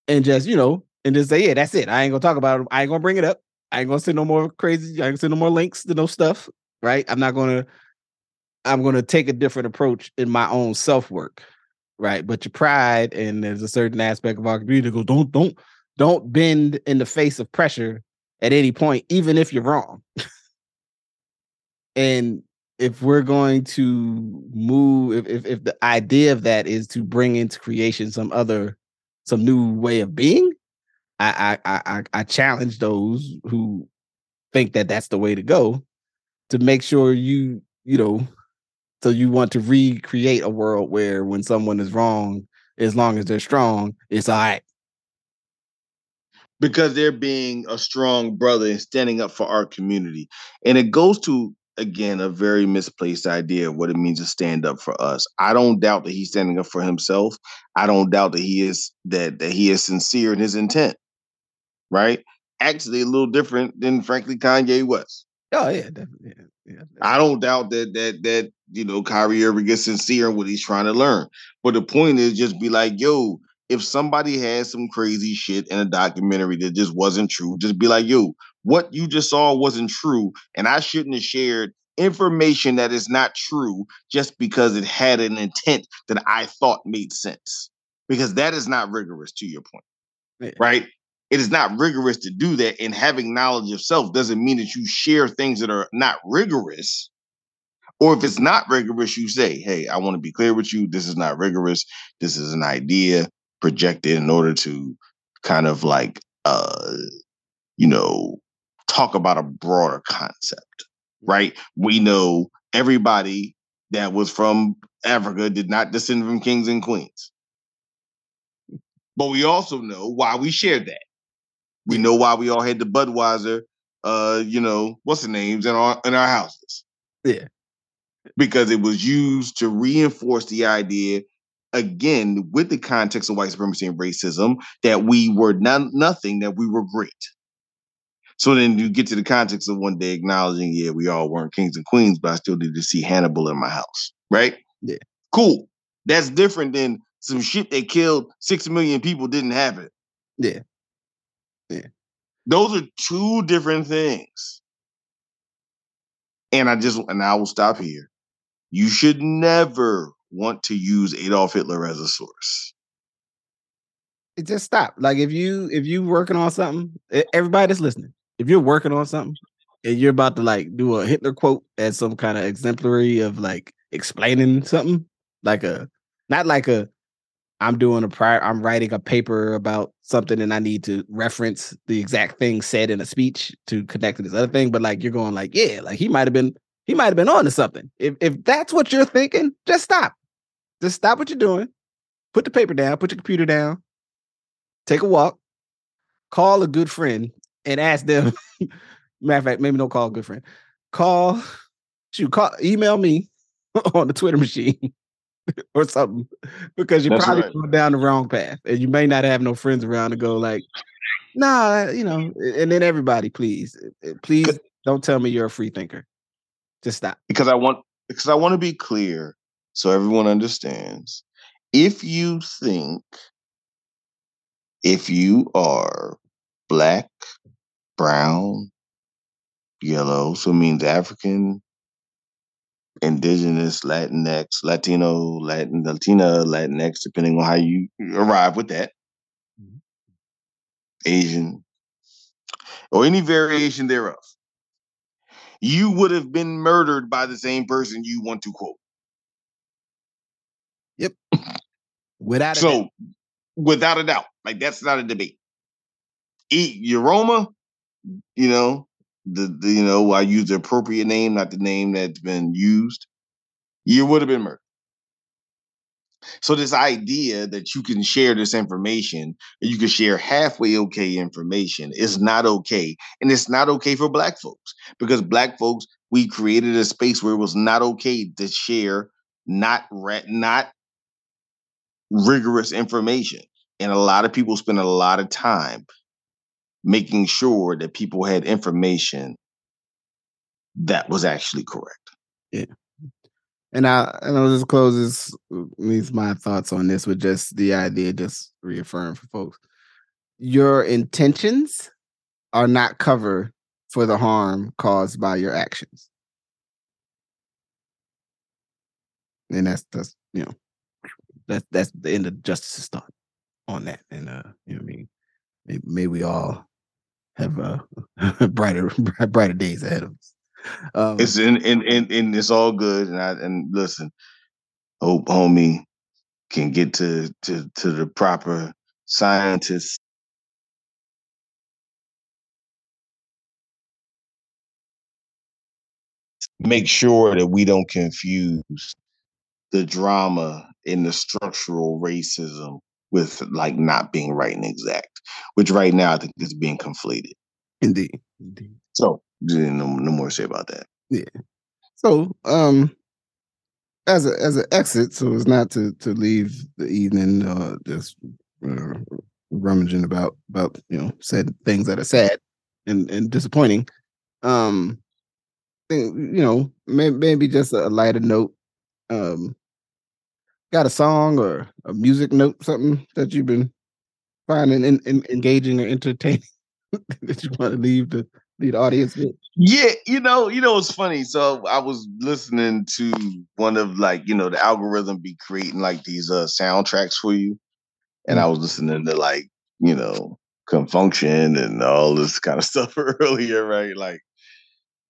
And just you know and just say yeah that's it. I ain't gonna talk about it. I ain't gonna bring it up. I ain't gonna send no more crazy i ain't send no more links to no stuff right? I'm not gonna i'm gonna take a different approach in my own self-work right? But your pride and there's a certain aspect of our community goes don't don't don't bend in the face of pressure at any point even if you're wrong. And if we're going to move if, if if the idea of that is to bring into creation some other some new way of being i i i, I challenge those who think that that's the way to go to make sure you you know so you want to recreate a world where when someone is wrong as long as they're strong it's all right because they're being a strong brother and standing up for our community. And it goes to again a very misplaced idea of what it means to stand up for us. I don't doubt that he's standing up for himself. I don't doubt that he is that that he is sincere in his intent. Right? Actually, a little different than frankly Kanye West. Oh yeah, definitely. Yeah. I don't doubt that that that you know Kyrie Irving gets sincere in what he's trying to learn. But the point is just be like, yo, if somebody has some crazy shit in a documentary that just wasn't true, just be like, yo, what you just saw wasn't true. And I shouldn't have shared information that is not true just because it had an intent that I thought made sense. Because that is not rigorous to your point. Yeah. Right? It is not rigorous to do that. And having knowledge of self doesn't mean that you share things that are not rigorous. Or if it's not rigorous, you say, hey, I want to be clear with you. This is not rigorous. This is an idea projected in order to kind of like uh you know talk about a broader concept right? We know everybody that was from africa did not descend from kings and queens. But we also know why we shared that. We know why we all had the budweiser uh you know what's the names in our in our houses. Yeah. Because it was used to reinforce the idea again with the context of white supremacy and racism that we were not nothing, that we were great. So then you get to the context of one day acknowledging, yeah, we all weren't kings and queens, but I still need to see Hannibal in my house, right? Yeah. Cool. That's different than some shit that killed six million people didn't happen. Yeah. Yeah. Those are two different things. And I just and I will stop here. You should never want to use Adolf Hitler as a source. It just stop. Like if you if you working on something, everybody that's listening, if you're working on something and you're about to like do a Hitler quote as some kind of exemplary of like explaining something, like a not like a I'm doing a prior I'm writing a paper about something and I need to reference the exact thing said in a speech to connect to this other thing, but like you're going like, yeah, like he might have been he might have been on to something. If if that's what you're thinking, just stop. Just stop what you're doing. Put the paper down, put your computer down, take a walk, call a good friend and ask them. matter of fact, maybe don't call a good friend. Call, shoot, call, email me on the Twitter machine or something because you're That's probably right. going down the wrong path and you may not have no friends around to go like, nah, you know, and then everybody, please, eh, please don't tell me you're a free thinker. Just stop. Because I want because I want to be clear so everyone understands. If you think if you are black, brown, yellow, so it means African, indigenous, Latinx, Latino, Latin, Latina, Latinx, depending on how you arrive with that, mm-hmm. Asian, or any variation thereof you would have been murdered by the same person you want to quote. Yep. Without so, doubt. without a doubt, like that's not a debate. Eat Uroma, you know, the, the you know, I use the appropriate name, not the name that's been used. You would have been murdered. So this idea that you can share this information, you can share halfway okay information is not okay. And it's not okay for black folks because black folks, we created a space where it was not okay to share not not rigorous information. And a lot of people spend a lot of time making sure that people had information that was actually correct. Yeah. And I and I'll just close this these my thoughts on this with just the idea, just reaffirm for folks. Your intentions are not covered for the harm caused by your actions. And that's that's you know that's that's the end of justice's thought on that. And uh, you know, I mean, may, may we all have uh, brighter brighter days ahead of us. Um, it's in, in in it's all good. And I and listen, hope homie can get to to to the proper scientists. Make sure that we don't confuse the drama in the structural racism with like not being right and exact, which right now I think is being conflated. Indeed. Indeed. So no, no more to say about that. Yeah. So um as a as an exit, so as not to to leave the evening uh just uh, rummaging about about you know said things that are sad and and disappointing. Um, think, you know, maybe, maybe just a lighter note. Um, got a song or a music note, something that you've been finding in, in, engaging or entertaining that you want to leave the lead audience with? Yeah, you know, you know, it's funny. So I was listening to one of like, you know, the algorithm be creating like these uh soundtracks for you. And mm-hmm. I was listening to like, you know, Con Funk and all this kind of stuff earlier, right? Like,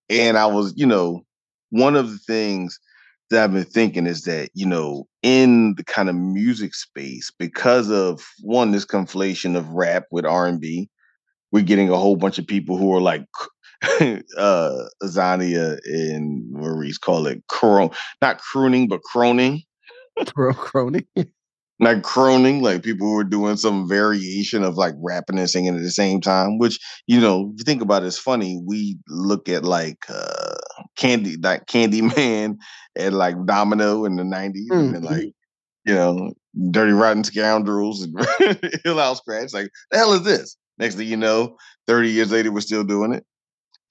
and I was, you know, one of the things that I've been thinking is that, you know, in the kind of music space, because of one, this conflation of rap with R and B, we're getting a whole bunch of people who are like uh Azania and Maurice call it cron not crooning, but croning. croning. like croning, like people who are doing some variation of like rapping and singing at the same time, which, you know, if you think about it, it's funny. We look at like uh Candy like Candyman and like Domino in the 90s mm-hmm. and like, you know, Dirty Rotten Scoundrels and Hill House Scratch. Like, the hell is this? Next thing you know, 30 years later, we're still doing it.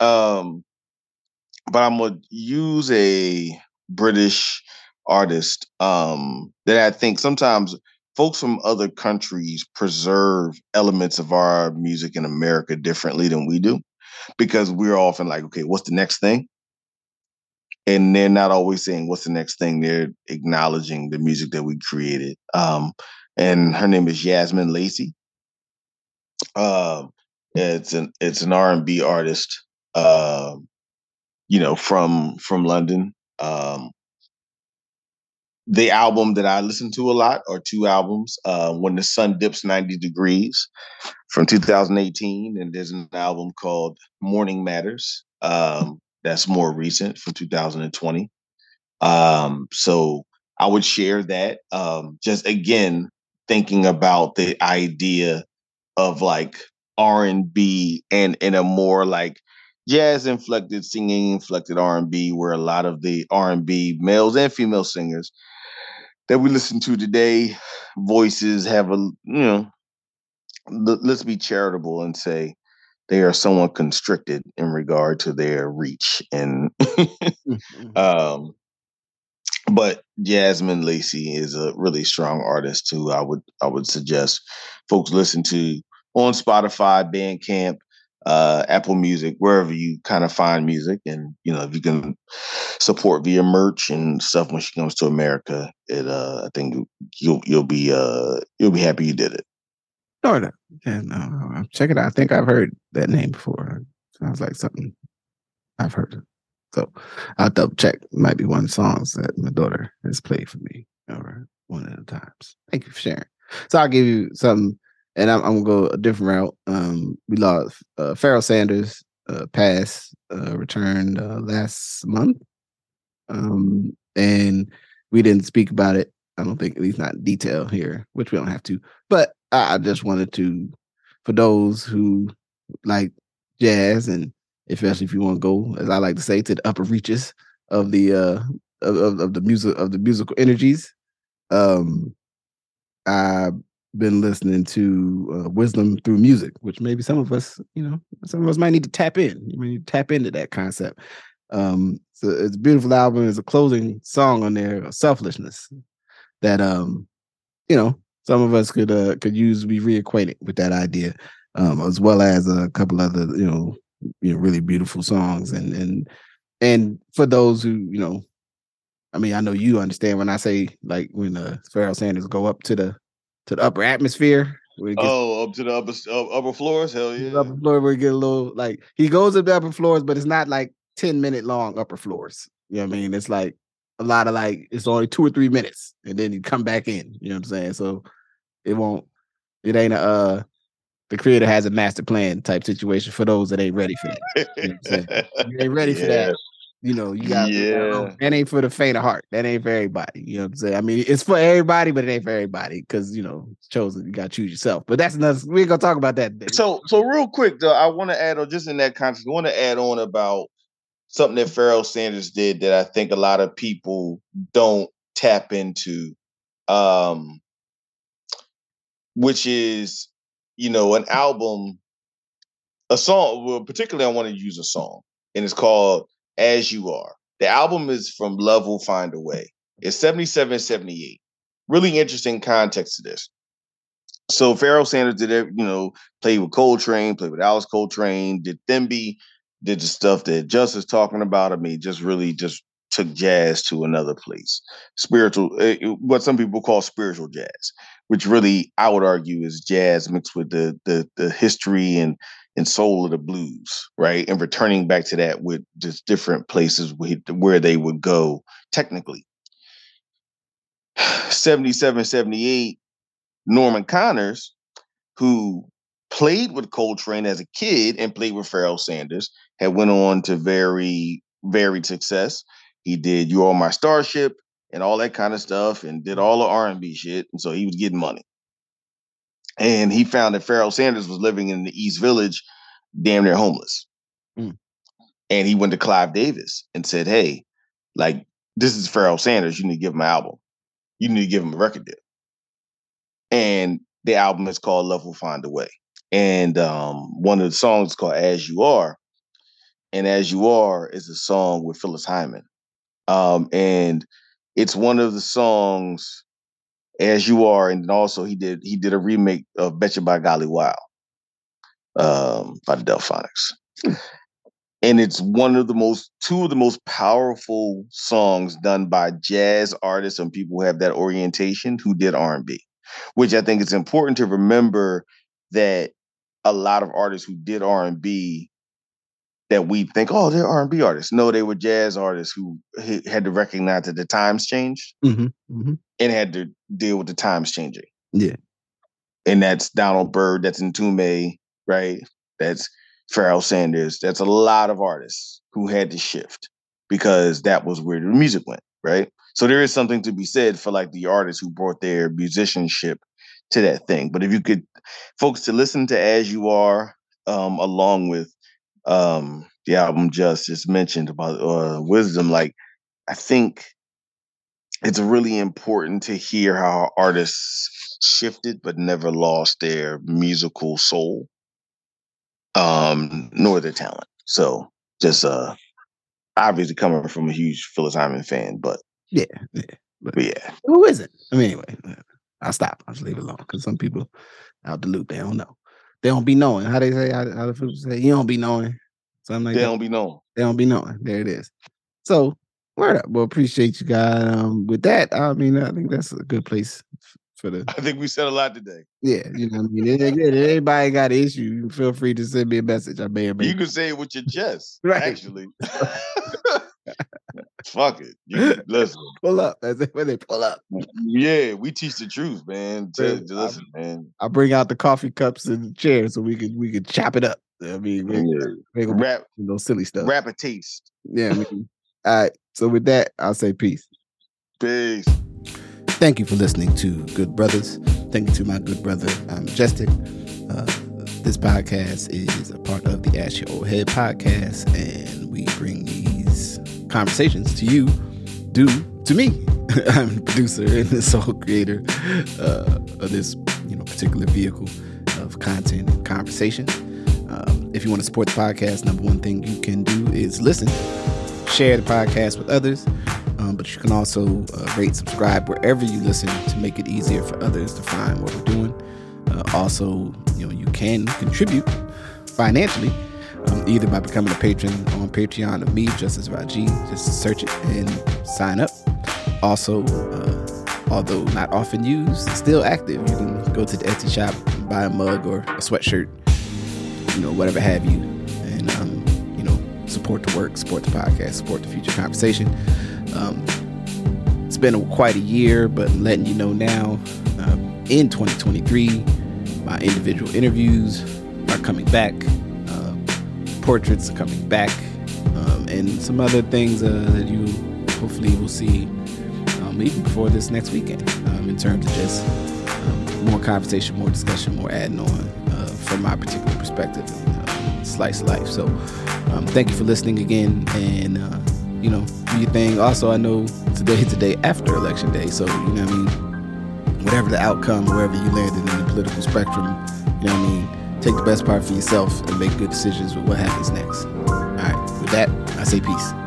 Um, but I'm gonna use a British artist um, that I think sometimes folks from other countries preserve elements of our music in America differently than we do because we're often like, okay, what's the next thing? And they're not always saying what's the next thing. They're acknowledging the music that we created. Um, and her name is Yazmin Lacey. Um, it's an it's an R and B artist. Uh, you know, from from London. Um, the album that I listen to a lot are two albums. Uh, when the Sun Dips 90 Degrees from 2018, and there's an album called Morning Matters. Um, that's more recent from 2020. Um, so I would share that. Um, just again, thinking about the idea of like R and B and in a more like jazz inflected singing inflected R and B, where a lot of the R and B males and female singers that we listen to today, voices have a you know. Let's be charitable and say they are somewhat constricted in regard to their reach and mm-hmm. um but Yazmin Lacey is a really strong artist who I would I would suggest folks listen to on Spotify, Bandcamp, uh, Apple Music, wherever you kind of find music. And you know, if you can support via merch and stuff when she comes to America, it uh, I think you'll you'll be uh, you'll be happy you did it. Sort Yeah, no, check it out. I think I've heard that name before. Sounds like something I've heard. So I'll double check. Might be one of the songs that my daughter has played for me over one of the times. Thank you for sharing. So I'll give you some and I'm, I'm, gonna go a different route. Um, we lost uh, Sanders, uh, passed, uh, returned uh, last month, um, and we didn't speak about it. I don't think, at least not in detail here, which we don't have to. But I, just wanted to, for those who like jazz, and especially if you want to go, as I like to say, to the upper reaches of the uh of, of the music of the musical energies. Um, I've been listening to uh, wisdom through music, which maybe some of us, you know, some of us might need to tap in. You need to tap into that concept. Um, so it's a beautiful album. There's a closing song on there, "Selflessness," that um, you know, some of us could uh could use be reacquainted with that idea, um, as well as a couple other, you know, you know, really beautiful songs, and and and for those who, you know, I mean, I know you understand when I say like when uh Pharoah Sanders go up to the to the upper atmosphere. Gets, oh, up to the upper upper floors, hell yeah. Upper floor where you get a little like he goes up the upper floors, but it's not like ten minute long upper floors. You know what I mean? It's like a lot of like it's only two or three minutes, and then you come back in. You know what I'm saying? So it won't. It ain't a. Uh, the creator has a master plan type situation for those that ain't ready for that. You, know you ain't ready yeah. for that. You know, you got Yeah. that ain't for the faint of heart. That ain't for everybody. You know what I'm saying? I mean, it's for everybody, but it ain't for everybody because you know, it's chosen. You got to choose yourself. But that's another. We ain't gonna talk about that. Today. So, so real quick though, I want to add on just in that context. I want to add on about something that Pharoah Sanders did that I think a lot of people don't tap into, um, which is, you know, an album, a song. Well, particularly, I want to use a song, and it's called "As You Are." The album is from Love Will Find a Way. It's 77, 78. Really interesting context to this. So Pharoah Sanders did, it, you know, played with Coltrane, played with Alice Coltrane, did Thembi, did the stuff that Just is talking about. I mean, just really just took jazz to another place. Spiritual, eh, eh, what some people call spiritual jazz, which really I would argue is jazz mixed with the the the history and and soul of the blues, right? And returning back to that with just different places where, they would go technically. 77, 78, Norman Connors, who played with Coltrane as a kid and played with Pharoah Sanders, had went on to very varied success. He did "You Are My Starship" and all that kind of stuff, and did all the R and B shit, and so he was getting money. And he found that Pharoah Sanders was living in the East Village, damn near homeless. Mm. And he went to Clive Davis and said, "Hey, like this is Pharoah Sanders. You need to give him an album. You need to give him a record deal." and the album is called Love Will Find a Way. And um, one of the songs is called As You Are. And As You Are is a song with Phyllis Hyman. Um, and it's one of the songs As You Are, and also he did he did a remake of Betcha by Golly Wow um, by the Delfonics. and it's one of the most two of the most powerful songs done by jazz artists and people who have that orientation who did R&B which I think it's important to remember that a lot of artists who did R and B that we think, oh, they're R and B artists. No, they were jazz artists who had to recognize that the times changed Mhm, mhm. and had to deal with the times changing. Yeah. And that's Donald Byrd, that's Ntume, right? That's Pharoah Sanders. That's a lot of artists who had to shift because that was where the music went, right? So there is something to be said for like the artists who brought their musicianship to that thing. But if you could, folks, to listen to As You Are, um, along with um, the album Just just mentioned about uh, Wisdom, like I think it's really important to hear how artists shifted but never lost their musical soul, um, nor their talent. So just uh, obviously coming from a huge Phyllis Hyman fan, but Yeah, yeah. but yeah. Who is it? I mean, anyway, I'll stop. I'll just leave it alone because some people out the loop, they don't know. They don't be knowing. How they say, how, how the people say, you don't be knowing. Something like They that. don't be knowing. They don't be knowing. There it is. So, word up. Well, appreciate you guys. Um, with that, I mean, I think that's a good place for the I think we said a lot today. yeah. You know, what I mean, anybody got an issue, feel free to send me a message. I may or may You can say it with your chest, Right. actually. Fuck it. You, listen. pull up. That's it. When they pull up, Yeah, we teach the truth, man. Yeah, Just, listen, man. I bring out the coffee cups and the chairs so we could we could chop it up. I mean, we, Yeah. ain't Rap, do no silly stuff. rap a taste. Yeah. I mean, all right. So with that, I'll say peace. Peace. Thank you for listening to Good Brothers. Thank you to my good brother, uh, Majestic. Uh, this podcast is a part of the Ask Your Oldhead podcast, and we bring these conversations to you do to me. I'm the producer and the sole creator uh, of this, you know, particular vehicle of content and conversation. Um, if you want to support the podcast, number one thing you can do is listen, share the podcast with others. Um, but you can also uh, rate, subscribe wherever you listen to make it easier for others to find what we're doing. Uh, also, you know, you can contribute financially, either by becoming a patron on Patreon of me, Justice Rajee. Just search it and sign up. Also, uh, although not often used, still active. You can go to the Etsy shop buy a mug or a sweatshirt, you know, whatever have you, and um, you know, support the work, support the podcast, support the future conversation. Um, it's been quite a year, but letting you know now, um, in 2023, my individual interviews are coming back. Portraits coming back. Um, and some other things uh, that you hopefully will see um, even before this next weekend um, in terms of just um, more conversation, more discussion, more adding on uh, from my particular perspective uh, slice life. So um, thank you for listening again, and uh, you know do your thing. Also, I know today is the day after election day, so you know I mean. Whatever the outcome, wherever you landed in the political spectrum, you know what I mean. Take the best part for yourself and make good decisions with what happens next. All right, with that, I say peace.